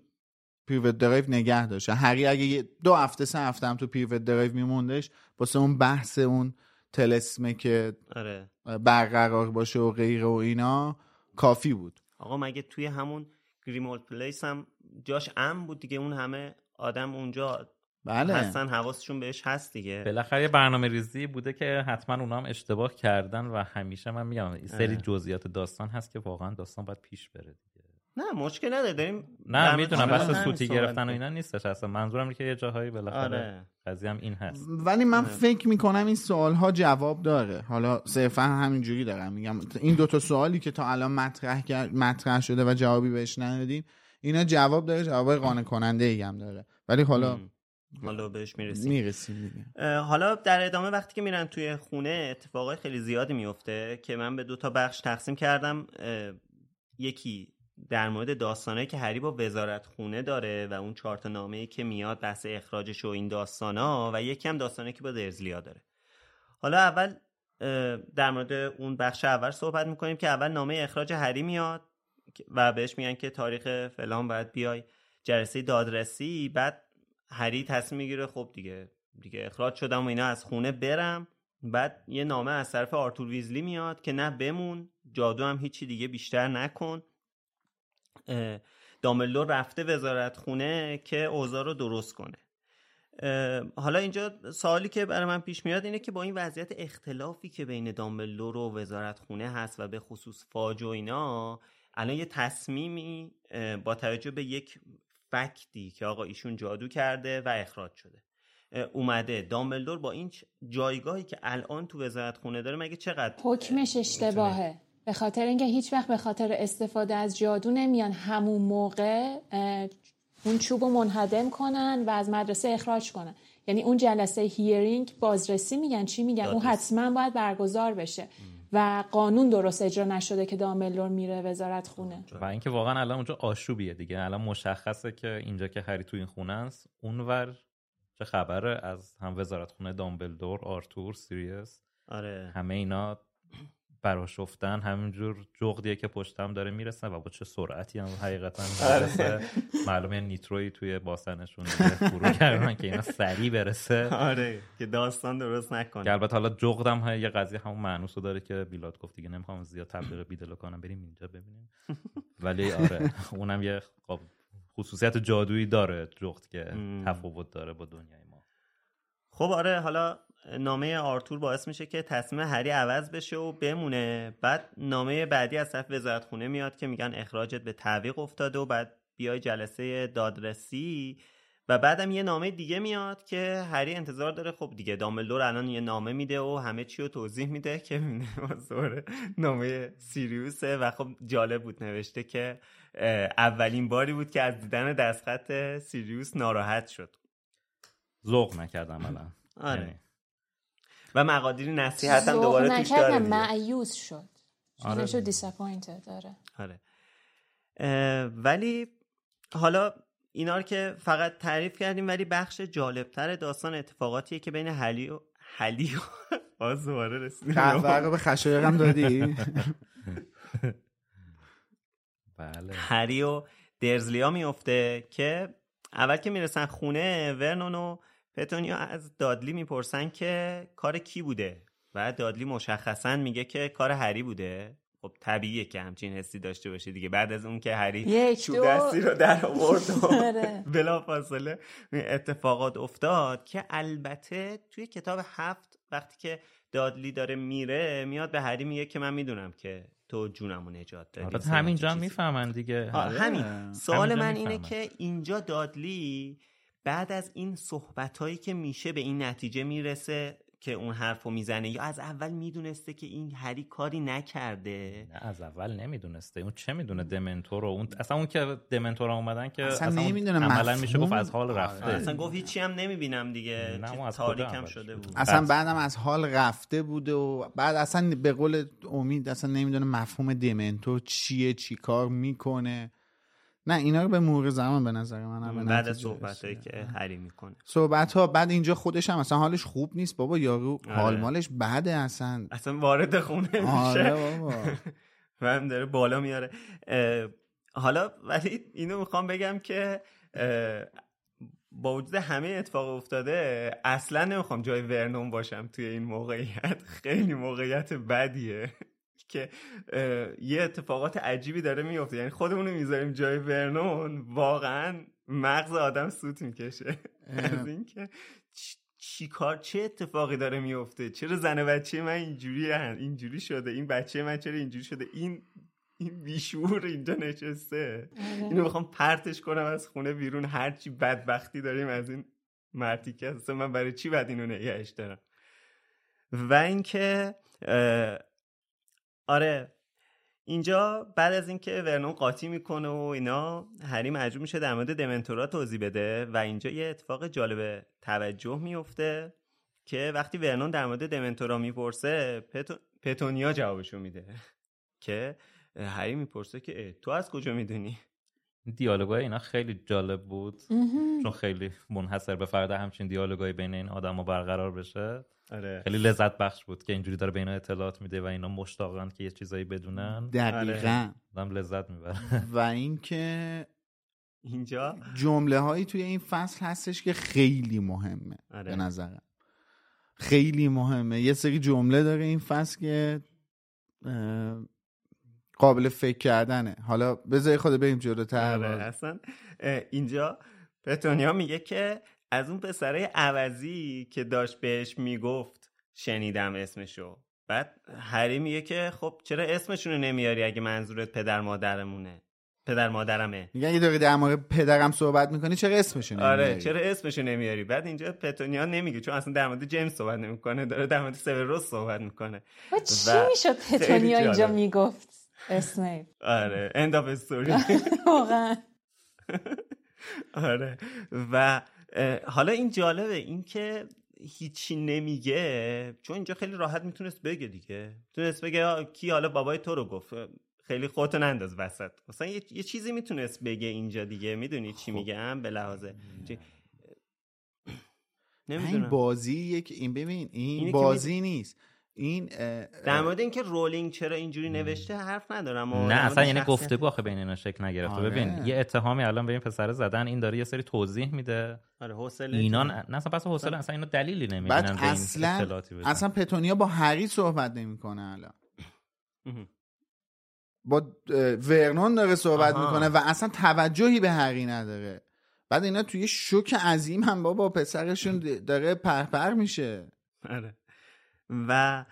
Privet Drive نگه داشته. هری اگه دو هفته سه هفته هم تو Privet Drive میموندش واسه اون بحث اون تلسمه که آره. برقرار باشه و غیره و اینا کافی بود. آقا مگه توی همون گریمولد پلیس هم جاش امن بود دیگه؟ اون همه آدم اونجا بله. هستن حواسشون بهش هست دیگه. بالاخره یه برنامه ریزی بوده که حتما اونا هم اشتباه کردن و همیشه من میگم سری آره. جزئیات داستان هست که واقعا داستان باید پیش بره. دیگه نه مشکل نداره. داریم نه می‌دونم آره. بس همین سوتی گرفتن و. اینا نیستش اصلا. منظورم اینه که یه جاهایی بالاخره آره. قضیه هم این هست. ولی من فکر می‌کنم این سوال ها جواب داره. حالا صرفا همینجوری دارم میگم. این دوتا سوالی که تا الان مطرح کرد مطرح شده و جوابی بهش ندادین اینا جواب داره جواب قانع کننده ای هم داره. ولی حالا حالا بهش می‌رسیم. می‌رسیم حالا در ادامه وقتی که میرن توی خونه اتفاقای خیلی زیادی میفته که من به دو تا بخش تقسیم کردم. یکی در مورد داستانه که هری با وزارت خونه داره و اون چهار تا نامه‌ای که میاد بحث اخراجش و این داستانا و یکی هم داستانه که با درزلیا داره. حالا اول در مورد اون بخش اول صحبت می‌کنیم که اول نامه اخراج هری میاد و بهش میگن که تاریخ فلان باید بیای. جلسه دادرسی بعد هری تصمیم می‌گیره خب دیگه دیگه اخراج شدم و اینا از خونه برم. بعد یه نامه از طرف آرتور ویزلی میاد که نه بمون جادو هم هیچی دیگه بیشتر نکن. اه، دامبلدور رفته وزارت خونه که اوضاع رو درست کنه. حالا اینجا سوالی که برای من پیش میاد اینه که با این وضعیت اختلافی که بین دامبلدور و وزارت خونه هست و به خصوص فاج و اینا الان یه تصمیمی با توجه به یک فکتی که آقا ایشون جادو کرده و اخراج شده. اومده. دامبلدور با این جایگاهی که الان تو وزارت خونه داره مگه چقدر حکمش اشتباهه؟ به خاطر اینکه هیچ وقت به خاطر استفاده از جادو نمیان همون موقع اون چوب منهدم کنن و از مدرسه اخراج کنن. یعنی اون جلسه هیرینگ بازرسی میگن. چی میگن؟ اون حتما باید برگزار بشه. و قانون درست اجرا نشده که دامبلدور میره وزارت خونه. و اینکه واقعا الان اونجا آشوبیه دیگه. الان مشخصه که اینجا که هری تو این خونه است اونور چه خبره از هم وزارت خونه دامبلدور آرتور سیریس آره. همه اینا براشفتن همینجور جغدیه که پشتم داره می‌رسه و با چه سرعتی هم حقیقتا می‌رسه. معلومه نیتروی توی باسنشون فرو کردن که اینا سریع برسه. آره که داستان درست نکنه. که البته حالا جغدم یه قضیه همون معنوسو داره که بیلاد گفت دیگه نمی‌خوام زیاد تبلیغ بیدلو کنم بریم اینجا ببینیم. ولی آره اونم یه خب خصوصیت جادویی داره جغد که تفاوت داره با دنیای ما. خب آره حالا نامه آرتور باعث میشه که تصمیم هری عوض بشه و بمونه. بعد نامه بعدی از طرف وزارت خونه میاد که میگن اخراجت به تعویق افتاده و بعد بیای جلسه دادرسی. و بعدم یه نامه دیگه میاد که هری انتظار داره. خب دیگه دامبلدور الان یه نامه میده و همه چی رو توضیح میده که مزور نامه سیریوسه. و خب جالب بود نوشته که اولین باری بود که از دیدن دستخط سیریوس ناراحت شد. ذوق نکردم الان. آره. و مقادیر نصیحت هم دوباره توش داره. معیوس شد آره. آره. شد disappointed داره آره اه، ولی حالا اینا رو که فقط تعریف کردیم ولی بخش جالبتر داستان اتفاقاتیه که بین حلی و حلی و باز دوباره رسیدیم به خشایرم دادی بله هری و درزلیا میفته که اول که می‌رسن خونه ورنون و پتونیا از دادلی می‌پرسن که کار کی بوده و دادلی مشخصا میگه که کار هری بوده. خب طبیعیه که همچین حسی داشته باشه دیگه. بعد از اون که هری چوب. دستی رو در آورد و آره. بلا فاصله اتفاقات افتاد که البته توی کتاب هفت وقتی که دادلی داره میره میاد به هری میگه که من می‌دونم که تو جونمو نجات دادی. همینجا هم می‌فهمن دیگه. آه، همین. سوال من اینه. که اینجا دادلی بعد از این صحبت هایی که میشه به این نتیجه می‌رسه که اون حرفو می‌زنه یا از اول می‌دونسته که این هری کاری نکرده؟ نه از اول نمی‌دونسته. اون چه می‌دونه؟ دمنتور رو. اون اصلا اون که دمنتور اومدن که اصلا اون نمی‌دونه عملا میشه. گفت از حال رفته. اصلا گفت هیچی هم نمی‌بینم دیگه. تاریکم شده بود. اصلا بعدم از حال رفته بوده و بعد اصلا به قول امید اصلا نمی‌دونه مفهوم دمنتور چیه چی کار می‌کنه. نه اینا رو به مرور زمان به نظر من بعد از صحبت هایی. که هری می‌کنه. صحبت ها بعد اینجا خودش هم اصلا حالش خوب نیست بابا یارو آره. حال مالش بده اصلا. اصلا وارد خونه آره میشه بابا. و هم داره بالا میاره. حالا ولی اینو می‌خوام بگم که با وجود همه اتفاق افتاده اصلا نمی‌خوام جای ورنون باشم توی این موقعیت. خیلی موقعیت بدیه. که یه اتفاقات عجیبی داره میفته. یعنی خودمون رو می‌ذاریم جای ورنون واقعا مغز آدم سوت می‌کشه. از اینکه چی کار چه اتفاقی داره میفته چرا زن بچه من اینجوری هن؟ اینجوری شده؟ این بچه من چرا اینجوری شده؟ این این بیشور اینجا نشسته. اینو می‌خوام پرتش کنم از خونه بیرون. هرچی بدبختی داریم از این مرتیکه هست من برای چی باید اینو نگهش دارم؟ و اینکه آره. اینجا بعد از اینکه ورنون قاطی می‌کنه و اینا هری مجبور میشه در مورد دمنتورا توضیح بده و اینجا یه اتفاق جالب توجه میفته که وقتی ورنون در مورد دمنتورا می‌پرسه پتو... پتونیا جوابشو میده. که هری می‌پرسه که تو از کجا می‌دونی؟ دیالوگای اینا خیلی جالب بود. چون خیلی منحصر به فرد همچین دیالوگای بین این آدم برقرار بشه. آره. خیلی لذت بخش بود که اینجوری داره به اینا اطلاعات میده و اینا مشتاقن که یه چیزایی بدونن. دقیقا. آره. لذت می‌بره. و اینکه اینجا؟ جمله هایی توی این فصل هستش که خیلی مهمه آره. به نظرم. خیلی مهمه. یه سری جمله داره این فصل که قابل فکر کردنه. حالا بذاری خود بریم جلوتر. آره اصلا اینجا پتونیا میگه که از اون پسره عوضی که داشت بهش می‌گفت شنیدم اسمشو. بعد هری میگه که خب چرا اسمشونو نمیاری اگه منظورت پدر مادرمونه؟ پدر مادرمه. میگن یه دقیقه در مورد پدرم صحبت می‌کنی چرا اسمشو نمیاری؟ آره چرا اسمشو نمیاری؟ بعد اینجا پتونیا نمیگه چون اصلا در مورد جیمز صحبت نمی‌کنه داره در مورد سیوروس صحبت می‌کنه. و چی می‌شد پتونیا اینجا می‌گفت؟ اسنیپ. آره end of story واقعا. آره. و حالا این جالبه این که هیچی نمیگه چون اینجا خیلی راحت می‌تونست بگه دیگه. می‌تونست بگه کی حالا بابای تو رو گفت. خیلی خودتو ننداز وسط. مثلا یه, یه چیزی می‌تونست بگه اینجا دیگه. می‌دونی چی میگم؟ به لحاظ این بازی یک این ببین این بازی نیست. این در مورد اینکه رولینگ چرا اینجوری نوشته حرف ندارم. نه اصلا یعنی گفتگو آخه بین اینا شکل نگرفته. آره. ببین یه اتهامی الان به این پسر زدن این داره یه سری توضیح میده. آره حوصله اینا نه اصلا پس حوصله اصلا اینا دلیلی نمی‌دونن اصلا اصلا پتونیا با هری صحبت نمی‌کنه الان. با ورنون داره صحبت آها. می‌کنه و اصلا توجهی به هری نداره. بعد اینا توی شوک عظیم هم بابا پسرشون داره پرپر میشه. آره. و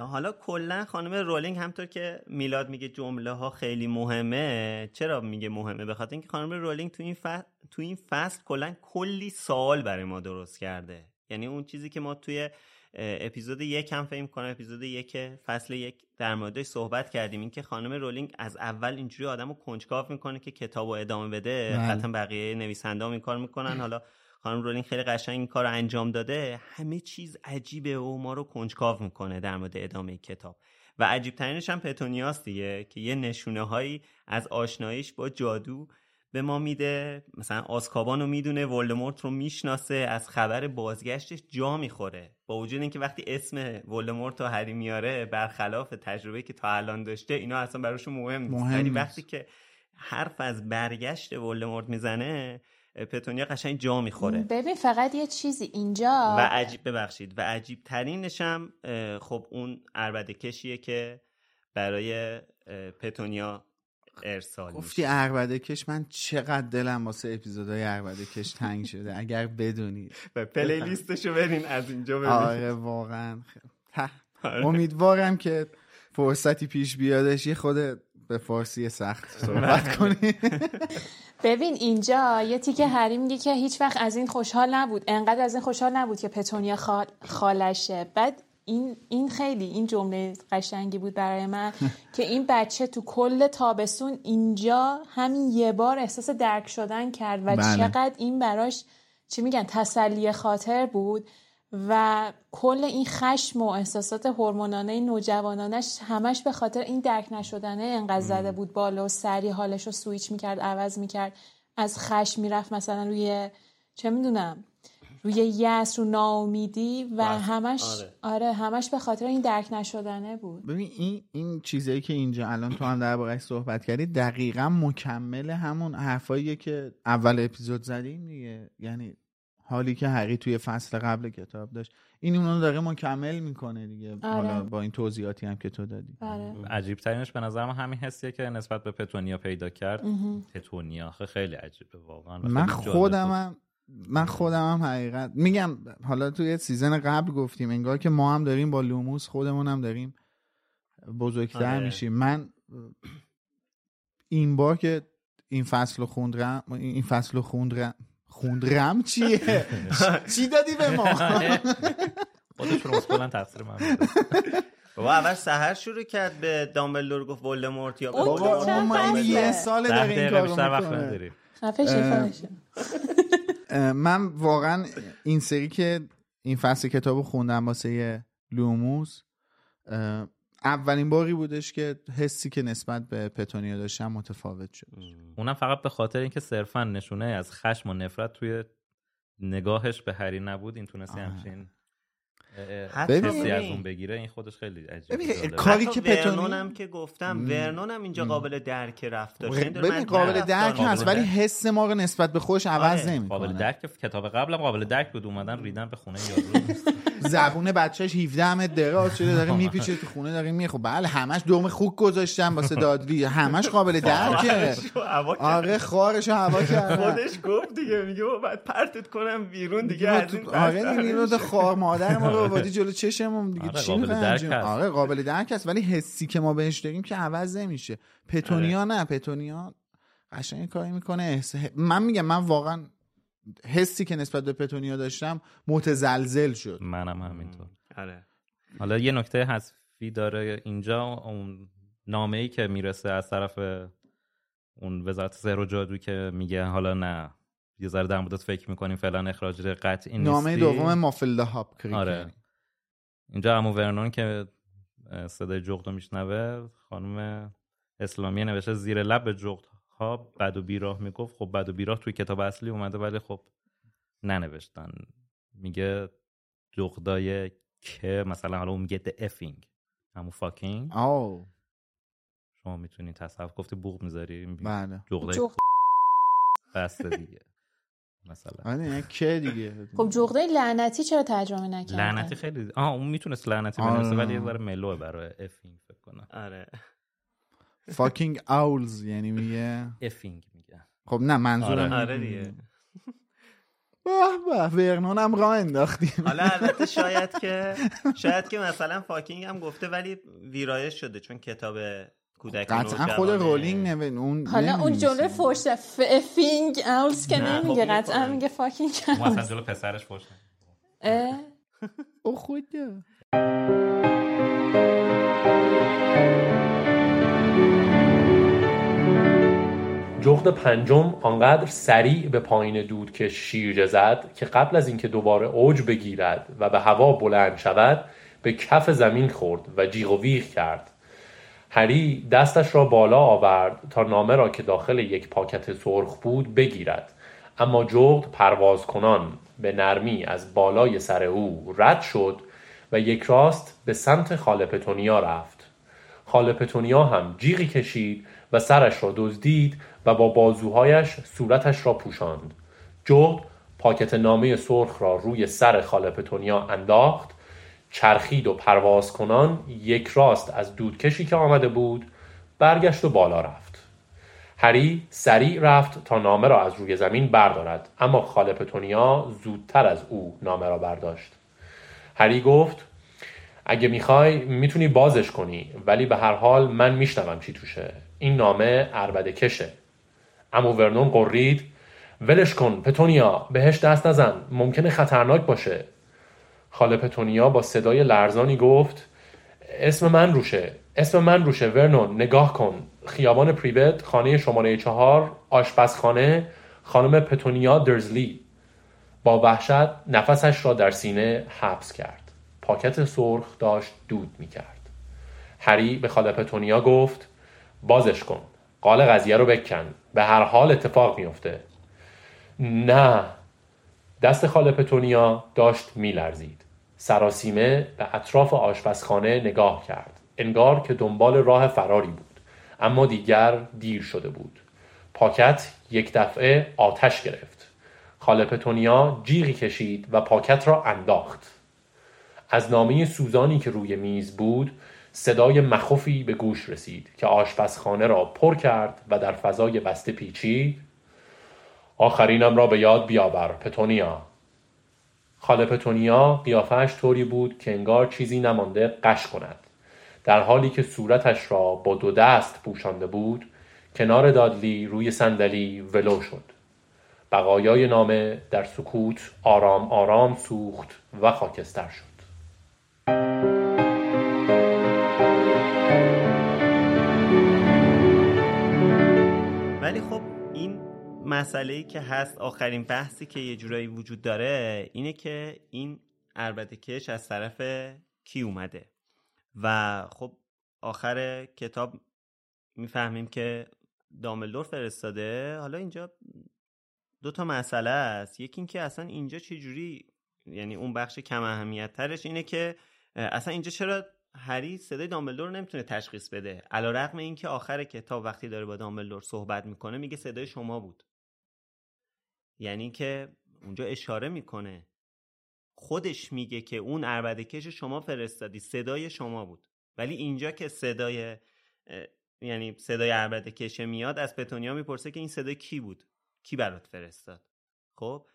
حالا کلا خانم رولینگ همونطور که میلاد میگه جمله ها خیلی مهمه چرا میگه مهمه؟ به خاطر اینکه خانم رولینگ تو این فصل تو این فصل کلا کلی سوال برای ما درست کرده. یعنی اون چیزی که ما توی اپیزود یک هم فکر کنم اپیزود یک فصل یک در موردش صحبت کردیم. اینکه خانم رولینگ از اول اینجوری آدمو کنجکاو می‌کنه که کتابو ادامه بده قطعا بقیه نویسنده این کار می‌کنن. حالا خانم رولینگ خیلی قشنگ این کار رو انجام داده. همه چیز عجیبه و ما رو کنجکاو می‌کنه در مورد ادامه کتاب. و عجیب ترینش هم پتونیاس دیگه که یه نشونه هایی از آشناییش با جادو به ما میده. مثلا آسکابان رو می‌دونه ولدمورت رو می‌شناسه از خبر بازگشتش جا می‌خوره. با وجود اینکه وقتی اسم ولدمورت رو هری میاره برخلاف تجربه که تا الان داشته اینا اصلا براشون مهم نیست. ولی وقتی که حرف از برگشت ولدمورت می‌زنه پتونیا قشنگ جا می‌خوره. ببین فقط یه چیزی اینجا. و عجیب ببخشید و عجیب ترینش هم خب اون عربده کشیه که برای پتونیا ارسال گفتی عربده کش من چقدر دلم واسه اپیزودهای عربده کش تنگ شده. اگر بدونید. و پلی لیستشو برین از اینجا ببینید آره واقعا امیدوارم که فرصتی پیش بیادش. یه خود به فارسی سخت صحبت کنی ببین اینجا یه تیکه هری میگه که هیچ وقت از این خوشحال نبود. انقدر از این خوشحال نبود که پتونیا خال... خالشه. بعد این این خیلی این جمله قشنگی بود برای من که این بچه تو کل تابستون اینجا همین یه بار احساس درک شدن کرد و بله. چقدر این براش چی میگن تسلی خاطر بود. و کل این خشم و احساسات هورمونانه نوجوانانش همش به خاطر این درک نشدنه انقدر زده بود بالا و سری حالش رو سویچ می‌کرد عوض می‌کرد از خشم می‌رفت مثلا روی چه می‌دونم روی یس رو ناامیدی و همش آره. آره. همش به خاطر این درک نشدنه بود ببین این این چیزایی که اینجا الان تو هم دربارهش صحبت کردی دقیقا مکمل همون حرفاییه که اول اپیزود زدیم دیگه یعنی حالی که هری توی فصل قبل کتاب داشت. این اونو داره مکمل می‌کنه دیگه. آره. حالا با این توضیحاتی هم که تو دادی. آره. عجیب ترینش به نظرم همین حسیه که نسبت به پتونیا پیدا کرد. پتونیا خیلی عجیبه واقعا. من خودم من خودم هم حقیقت میگم حالا توی season قبل گفتیم انگار که ما هم داریم با لوموس خودمون هم داریم بزرگتر آره. میشیم. من این بار که این فصل رو خوندرم این فصل رو خوندرم خوندرم چیه؟ چی دادی به ما؟ خودش رو اصلا تقصیر من بابا اول سهر شروع کرد به دامبلدور گفت ولدمورت یا بابا ما یه سال داره این کارو می‌کنه. من واقعا این سری که این فصل کتاب خوندم واسه لوموس اولین باری بودش که حسی که نسبت به پتونیا داشتم متفاوت شد. اونم فقط به خاطر اینکه صرفا نشونه از خشم و نفرت توی نگاهش به هری نبود این تونستی همچین حسی از اون بگیره این خودش خیلی عجیبه. کاری که ورنون هم که گفتم ورنون هم اینجا قابل درک رفتار ببین قابل درک هست ولی حس ما رو نسبت به خوش عوض آره. نمی‌کنه. قابل درک کتاب قبلم قابل درک بود اومدن ریدن به خونه یارو. زبون بچهش 17 همه دراز شده داره میپیچه تو خونه داره میخه بله همش دوم خوک گذاشتن واسه دادلی همش قابل درکه. آره خارش هوا کرد. خودش گفت دیگه میگه بعد پرتت کنم بیرون دیگه از این آره دیگه خار مادر ما رو آوردی جلو چشمون. دیگه چی قابل آره قابل درک است ولی حسی که ما بهش داریم که عوض نمیشه. پتونیا نه پتونیا قشنگ کاری می‌کنه. من میگم من واقعا حسی که نسبت به پتونیا داشتم متزلزل شد. منم همینطور. آره. حالا یه نکته حذفی داره اینجا اون نامه ای که می‌رسه از طرف اون وزارت سحر و جادو که میگه حالا نه یه ذره در مورد فکر می‌کنیم فعلا اخراج قطعی نیستی. نامه دوم مافل هاب آره. اینجا امو ورنون که صدای جغد رو میشنوه خانم اسلامی نوشته زیر لب به جغد ها بد و بیراه می‌گفت خب بد و بیراه توی کتاب اصلی اومده ولی خب ننوشتن. میگه جغدای که مثلا حالا اون میگه the effing همون فاکینگ آو شما می‌تونی تصف گفتی بوغ می‌ذاری بله. جغدای بسته دیگه مثلا. آره که دیگه. خب جغده لعنتی چرا ترجمه نکردن لعنتی خیلی آه اون می‌تونست لعنتی بنویسه ولی یه ذره ملوه برای افینگ فکر کنم. آره. fucking owls یعنی میگه؟ effing میگه. خب نه منظورم آره, آره دیگه. به به ورنون هم راه انداختیم. حالا البته شاید که شاید که مثلا fucking هم گفته ولی ویرایش شده چون کتاب کودکان قطعا خود رولینگ ورنون اون حالا اون جمله فوش effing owls که نمیگه قطعا میگه fucking owls مثلا جلو پسرش فوش او خدا جغد پنجم آنقدر سریع به پایین دود که شیرجه زد که قبل از اینکه دوباره اوج بگیرد و به هوا بلند شود به کف زمین خورد و جیغ و ویغ کرد. هری دستش را بالا آورد تا نامه را که داخل یک پاکت سرخ بود بگیرد. اما جغد پرواز کنان به نرمی از بالای سر او رد شد و یک راست به سمت خاله پتونیا رفت. خاله پتونیا هم جیغی کشید و سرش را دزدید و با بازوهایش صورتش را پوشاند. جغد پاکت نامه سرخ را روی سر خاله پتونیا انداخت چرخید و پرواز کنان یک راست از دودکشی که آمده بود برگشت و بالا رفت. هری سریع رفت تا نامه را از روی زمین بردارد اما خاله پتونیا زودتر از او نامه را برداشت. هری گفت اگه می‌خوای می‌تونی بازش کنی ولی به هر حال من میشنوم چی توشه. این نامه عربده کشه. امو ورنون قرید ولش کن پتونیا بهش دست نزن. ممکنه خطرناک باشه. خاله پتونیا با صدای لرزانی گفت اسم من روشه اسم من روشه ورنون نگاه کن. خیابان پریبت خانه شماره چهار آشپزخانه خانم پتونیا درزلی. با وحشت نفسش را در سینه حبس کرد. پاکت سرخ داشت دود می کرد. هری به خاله پتونیا گفت بازش کن. قال قضیه رو بکن. به هر حال اتفاق میفته نه. دست خاله پتونیا داشت میلرزید. سراسیمه به اطراف آشپزخانه نگاه کرد. انگار که دنبال راه فراری بود. اما دیگر دیر شده بود. پاکت یک دفعه آتش گرفت. خاله پتونیا جیغی کشید و پاکت را انداخت. از نامه سوزانی که روی میز بود صدای مخوفی به گوش رسید که آشپزخانه را پر کرد و در فضای بسته پیچید. آخرینم را به یاد بیاور پتونیا. خاله پتونیا قیافش طوری بود که انگار چیزی نمانده قش کند. در حالی که صورتش را با دو دست پوشانده بود کنار دادلی روی صندلی ولو شد. بقایای نامه در سکوت آرام آرام سوخت و خاکستر شد. ولی خب این مسئله که هست آخرین بحثی که یه جورایی وجود داره اینه که این عربده کش از طرف کی اومده. و خب آخر کتاب می‌فهمیم که داملدور فرستاده. حالا اینجا دو تا مسئله است. یکی اینکه اصلا اینجا چجوری یعنی اون بخش کم اهمیت ترش اینه که اصلا اینجا چرا هری صدای دامبلدور نمی‌تونه تشخیص بده. علا رقم این که آخر کتاب وقتی داره با دامبلدور صحبت می‌کنه میگه صدای شما بود. یعنی که اونجا اشاره می‌کنه. خودش میگه که اون عربده کش شما فرستادی صدای شما بود. ولی اینجا که صدای یعنی صدای عربده کشه میاد از پتونیا می‌پرسه که این صدای کی بود؟ کی برات فرستاد؟ خب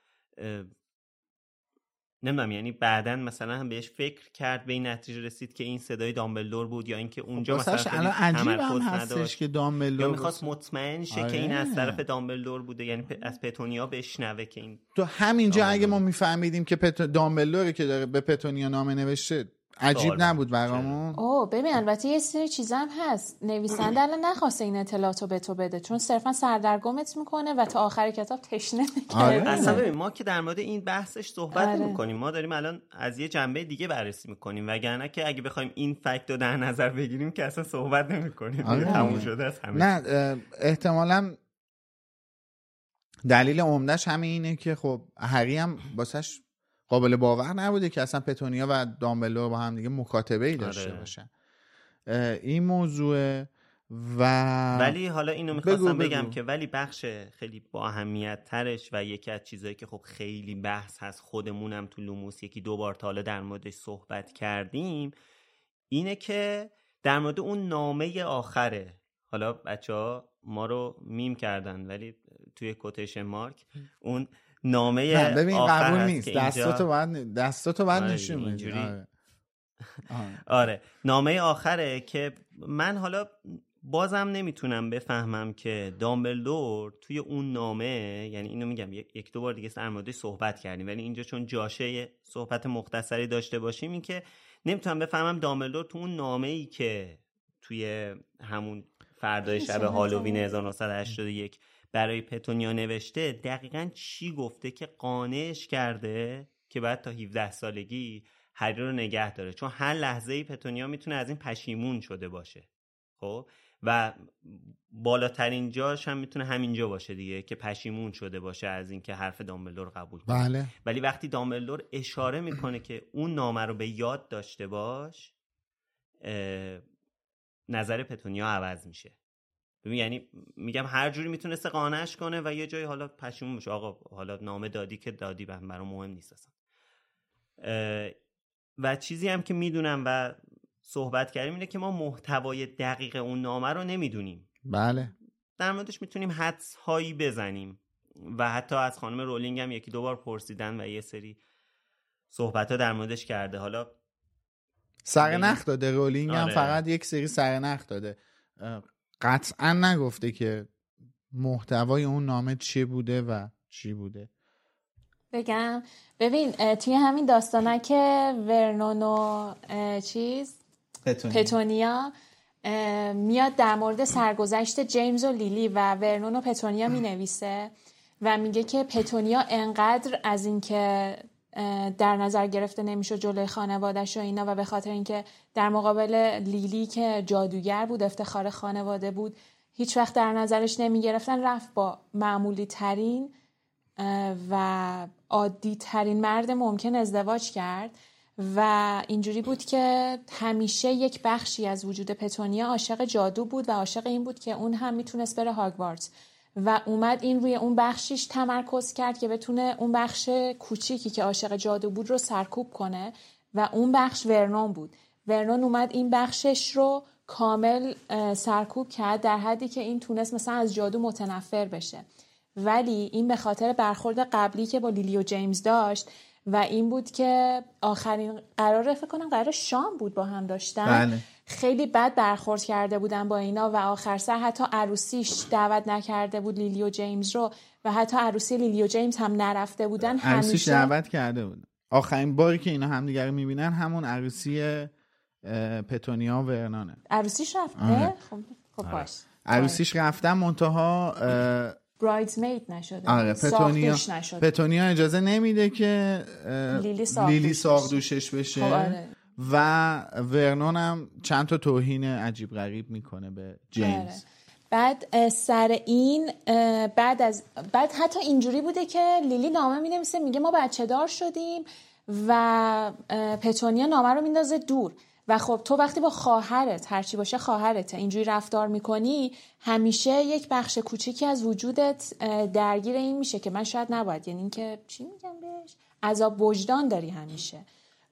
نمی‌دونم یعنی بعدا مثلا هم بهش فکر کرد به این نتیجه رسید که این صدای دامبلدور بود یا اینکه اونجا خب مثلا الان عجیب هم هستش که دامبلدور یا می‌خواست مطمئن شه آره. که این از طرف دامبلدور بوده یعنی از پتونیا بشنوه که این تو همینجا اگه ما میفهمیدیم که پت... دامبلدوری که داره به پتونیا نامه نوشته عجیب نبود برامون. اوه ببین البته یه سری چیزا هم هست. نویسنده الان نخواسته این اطلاعاتو به تو بده چون صرفا سردرگمت می‌کنه و تا آخر کتاب تشنه آره. اصلا ببین ما که در مورد این بحثش صحبت آره. می‌کنیم ما داریم الان از یه جنبه دیگه بررسی می‌کنیم. وگرنه که اگه بخوایم این فکت رو در نظر بگیریم که اصلا صحبت نمی‌کنیم. آره. تموم شده است همه نه احتمالا دلیل عمدهش همین اینه که خب هری هم واسش قابل باور نبوده که اصلا پتونیا و دامبلور با هم دیگه مکاتبه ای داشته آره. باشن این موضوع و ولی حالا اینو می‌خواستم بگم که ولی بخش خیلی با اهمیت ترش و یکی از چیزهایی که خب خیلی بحث هست خودمونم تو لوموس یکی دو بار تا حالا در موردش صحبت کردیم اینه که در مورد اون نامه آخره حالا بچه ها ما رو میم کردن ولی توی کوتیشن مارک اون نامه نه ببین قبول نیست. دستاتو باید دستاتو باید آره نشون بدی. آره. آره. نامه آخره که من حالا بازم نمی‌تونم بفهمم که دامبلدور توی اون نامه یعنی اینو میگم یک دو بار دیگه در موردش صحبت کردیم. ولی اینجا چون جاشه صحبت مختصری داشته باشیم این که نمی‌تونم بفهمم دامبلدور تو اون نامه ای که توی همون فردای شب هالووین 1981 برای پتونیا نوشته دقیقا چی گفته که قانعش کرده که بعد تا 17 سالگی هری رو نگه داره؟ چون هر لحظه ای پتونیا می‌تونه از این پشیمون شده باشه. خب؟ و بالاترین جاش هم می‌تونه همینجا باشه دیگه که پشیمون شده باشه از اینکه حرف دامبلدور قبول کنه. بله. ولی وقتی دامبلدور اشاره می‌کنه که اون نامه رو به یاد داشته باش نظر پتونیا عوض میشه. ببین یعنی میگم هر جوری می‌تونسته قانعش کنه و یه جایی حالا پشیمون بشه. آقا حالا نامه دادی که دادی برام مهم نیست اصلا. و چیزی هم که می‌دونم و صحبت کردیم اینه که ما محتوای دقیق اون نامه رو نمی‌دونیم. بله. در موردش می‌تونیم حدس هایی بزنیم و حتی از خانم رولینگ هم یکی دو بار پرسیدن و یه سری صحبت ها در موردش کرده. حالا سرنخ داده رولینگ هم آره. فقط یک سری سرنخ داده. قطعا نگفته که محتوای اون نامه چی بوده و چی بوده. بگم. ببین توی همین داستانه که ورنون و چیز؟ پتونیا, پتونیا میاد در مورد سرگذشت جیمز و لیلی و ورنون و پتونیا می نویسه و میگه که پتونیا انقدر از اینکه در نظر گرفته نمیشه جلوی خانوادش و اینا و به خاطر اینکه در مقابل لیلی که جادوگر بود افتخار خانواده بود هیچ وقت در نظرش نمی گرفتن رفت با معمولی ترین و عادی ترین مرد ممکن ازدواج کرد و اینجوری بود که همیشه یک بخشی از وجود پتونیا عاشق جادو بود و عاشق این بود که اون هم می‌تونست بره هاگوارتس و اومد این روی اون بخشیش تمرکز کرد که بتونه اون بخش کوچیکی که عاشق جادو بود رو سرکوب کنه و اون بخش ورنون بود. ورنون اومد این بخشش رو کامل سرکوب کرد در حدی که این تونست مثلا از جادو متنفر بشه. ولی این به خاطر برخورد قبلی که با لیلی و جیمز داشت و این بود که آخرین قرار فکر کنم قرار شام بود با هم داشتن. بله. خیلی بد برخورد کرده بودن با اینا و آخر سر حتی عروسیش دعوت نکرده بود لیلی و جیمز رو و حتی عروسی لیلی و جیمز هم نرفته بودن عروسیش همیشه. دعوت کرده بود. آخرین باری که اینا همدیگه رو می‌بینن همون عروسی پتونیا و ورنانه. عروسیش رفته آره. خب خب باش. عروسیش رفتن منتها برایدزمید نشده. آره پتونیا. نشده. پتونیا اجازه نمیده که لیلی. ساقدوشش بشه. خب آره. و ورنون هم چند تا توهین عجیب غریب می‌کنه به جیمز. آره. بعد سر این بعد از بعد حتی اینجوری بوده که لیلی نامه می نویسه میگه ما بچه دار شدیم و پتونیا نامه رو میندازه دور. و خب تو وقتی با خواهرت هرچی باشه خواهرته اینجوری رفتار می‌کنی همیشه یک بخش کوچیکی از وجودت درگیر این میشه که من شاید نباید. یعنی اینکه چی میگم بهش؟ عذاب وجدان داری همیشه.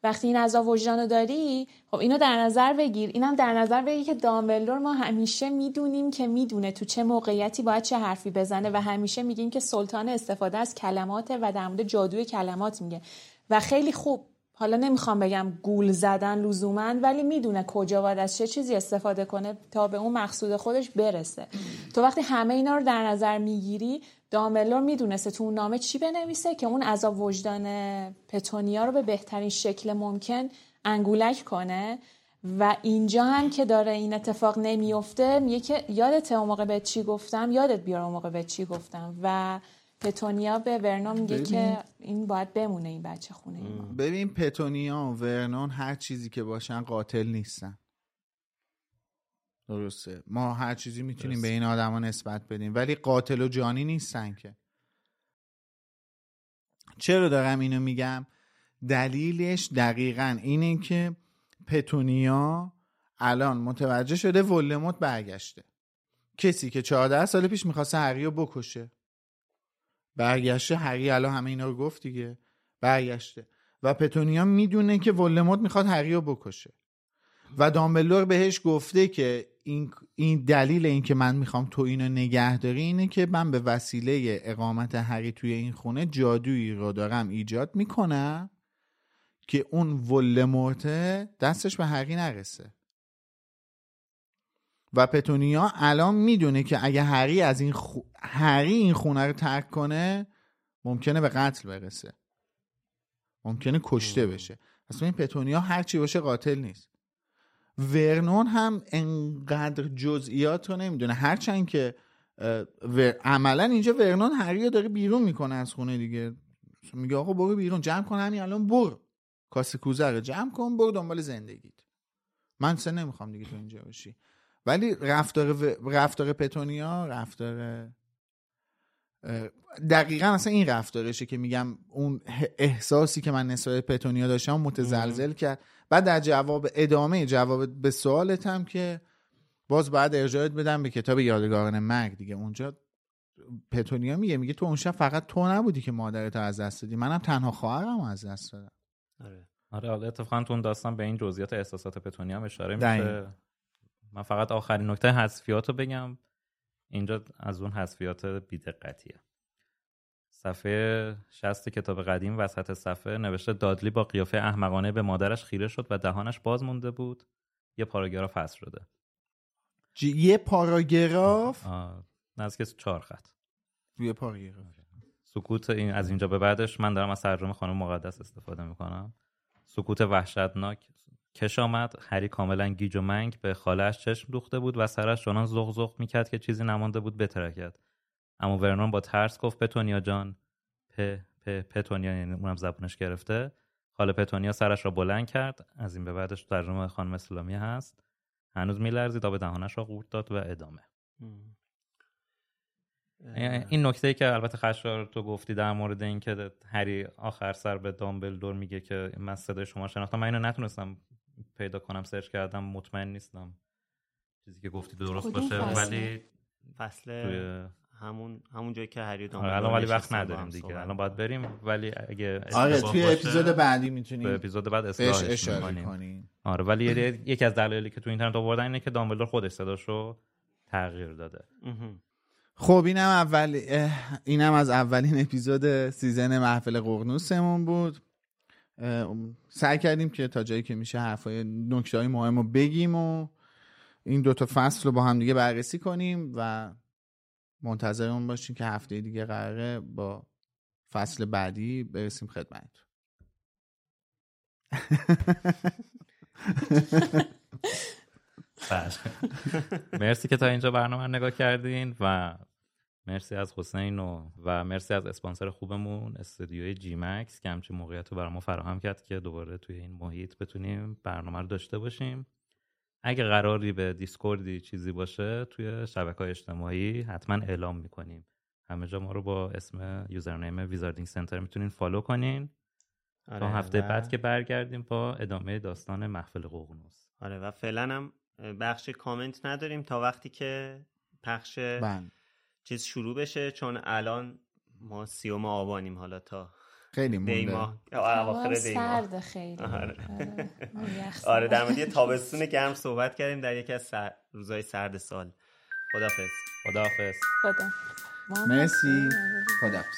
وقتی این عذاب وجدان داری خب اینو در نظر بگیر. اینم در نظر بگیر که دامبلدور ما همیشه می‌دونیم که می‌دونه تو چه موقعیتی باید چه حرفی بزنه و همیشه میگیم که سلطان استفاده از کلماته و در مورد جادوی کلمات میگه. و خیلی خوب. حالا نمی‌خوام بگم گول زدن لزوما ولی می‌دونه کجا باید از چه چیزی استفاده کنه تا به اون مقصود خودش برسه. تو وقتی همه اینا رو در نظر می‌گیری دامبلور می‌دونسته تو اون نامه چی بنویسه که اون عذاب وجدان پتونیا رو به بهترین شکل ممکن انگولک کنه. و اینجا هم که داره این اتفاق نمیفته میگه که یادت اون موقع به چی گفتم؟ یادت بیار اون موقع به چی گفتم. و پتونیا به ورنا میگه ببین. که این باید بمونه این بچه خونه ما ببین پتونیا و ورنون هر چیزی که باشن قاتل نیستن. درسته. ما هر چیزی می‌تونیم به این آدما نسبت بدیم. ولی قاتل و جانی نیستن که. چرا دارم اینو میگم؟ دلیلش دقیقا اینه که پتونیا الان متوجه شده ولموت برگشته. کسی که 14 سال پیش می‌خواسته هری رو بکشه. برگشته هری الان همه اینا رو گفت دیگه. برگشته. و پتونیا می‌دونه که ولموت می‌خواد هری رو بکشه. و دامبلور بهش گفته که این, این دلیل این که من می‌خوام تو اینو نگه داری اینه که من به وسیله اقامت هری توی این خونه جادویی رو دارم ایجاد می‌کنم که اون ولمورته دستش به هری نرسه. و پتونیا الان می‌دونه که اگه هری از این خو... هری این خونه رو ترک کنه ممکنه به قتل برسه. ممکنه کشته بشه. اصلا این پتونیا هرچی باشه قاتل نیست. ورنون هم انقدر جزئیات رو نمی‌دونه. هرچند که. عملا اینجا ورنون هری رو داره بیرون می‌کنه از خونه دیگه. میگه آقا برو بیرون جمع کن همین الان برو. کاسه کوزه رو جمع کن برو دنبال زندگیت. من سه نمی‌خوام دیگه تو اینجا باشی. ولی رفتار و- رفتار پتونیا رفتار دقیقا اصلا این رفتارشه که میگم اون احساسی که من نسبت به پتونیا داشتم متزلزل کرد. بعد در جواب ادامه جواب به سوالت هم که باز بعد ارجاعت بدم به کتاب یادگاران مرگ دیگه. اونجا پتونیا میگه میگه تو اون شب فقط تو نبودی که مادرت از دست دادی. منم تنها خواهرم از دست دادم. آره. آره حالا اتفاقا تو اون داستان به این جزئیات احساسات پتونیا هم اشاره. میشه. من فقط آخرین نکته حذفیات رو بگم. اینجا از اون حذفیات بیدقتیه. صفحه 60 کتاب قدیم وسط صفحه نوشته دادلی با قیافه احمقانه به مادرش خیره شد و دهانش باز مونده بود. یه پاراگراف حذف شده. ج- یه پاراگراف نزدیک چهار خط. یه پاراگراف سکوت این از اینجا به بعدش من دارم از ترجمه خانم مقدس استفاده می‌کنم. سکوت وحشتناک. کش آمد. هری کاملا گیج و منگ به خالهش چشم دوخته بود و سرش چنان زغ زغ می‌کرد که چیزی نمانده بود بترکد. اما ورنون با ترس گفت پتونیا جان پ پ پتونیا یعنی اونم زبونش گرفته. خاله پتونیا سرش را بلند کرد. از این به بعدش ترجمه خانم اسلامی هست. هنوز میلرزید آب دهانش را قورت داد و ادامه. این نکته ای که البته خشار تو گفتی در مورد این که هری آخر سر به دامبلدور میگه که من صدای شما شناختم من اینو نتونستم پیدا کنم سرچ کردم مطمئن نیستم چیزی که گفتی درست باشه. فصل؟ ولی فصل توی همون همون جایی که هری آره، الان ولی وقت نداریم دیگه. الان باید بریم ولی اگه آره توی اپیزود بعدی می‌تونیم به اپیزود بعد اصلاحش. کنیم. آره ولی یه- یکی از دلایلی که تو اینترنت آوردن اینه که دامبلدور خودش صداشو تغییر داده. خب اینم اول اینم از اولین اپیزود سیزن محفل قرنوسمون بود. سعی کردیم که تا جایی که میشه حرفای نکته های مهم رو بگیم و این دوتا فصل رو با هم دیگه بررسی کنیم و منتظر اون باشیم که هفته دیگه قراره با فصل بعدی برسیم خدمت بله. مرسی که تا اینجا برنامه نگاه کردین و مرسی از حسین و, و مرسی از اسپانسر خوبمون استودیوی جی مکس که همچین موقعیت رو برای ما فراهم کرد که دوباره توی این محیط بتونیم برنامه رو داشته باشیم اگه قراری به Discord ی چیزی باشه توی شبکه های اجتماعی حتما اعلام می‌کنیم. همه جا ما رو با اسم username Wizarding Center می‌تونین follow کنین. آره تا هفته بعد که برگردیم با ادامه داستان محفل ققنوس آره و فعلا هم بخش کامنت نداریم تا وقتی که پخش بند. چیز شروع بشه چون الان ما سیوم آبانیم حالا تا خیلی مونده. دیما. اواخر دیما. سرد خیلی. آره, آره در مورد تابستون گرم صحبت کردیم در یکی از سر... روزهای سرد سال. خدافظ خدافظ خدا. مرسی. خدافظ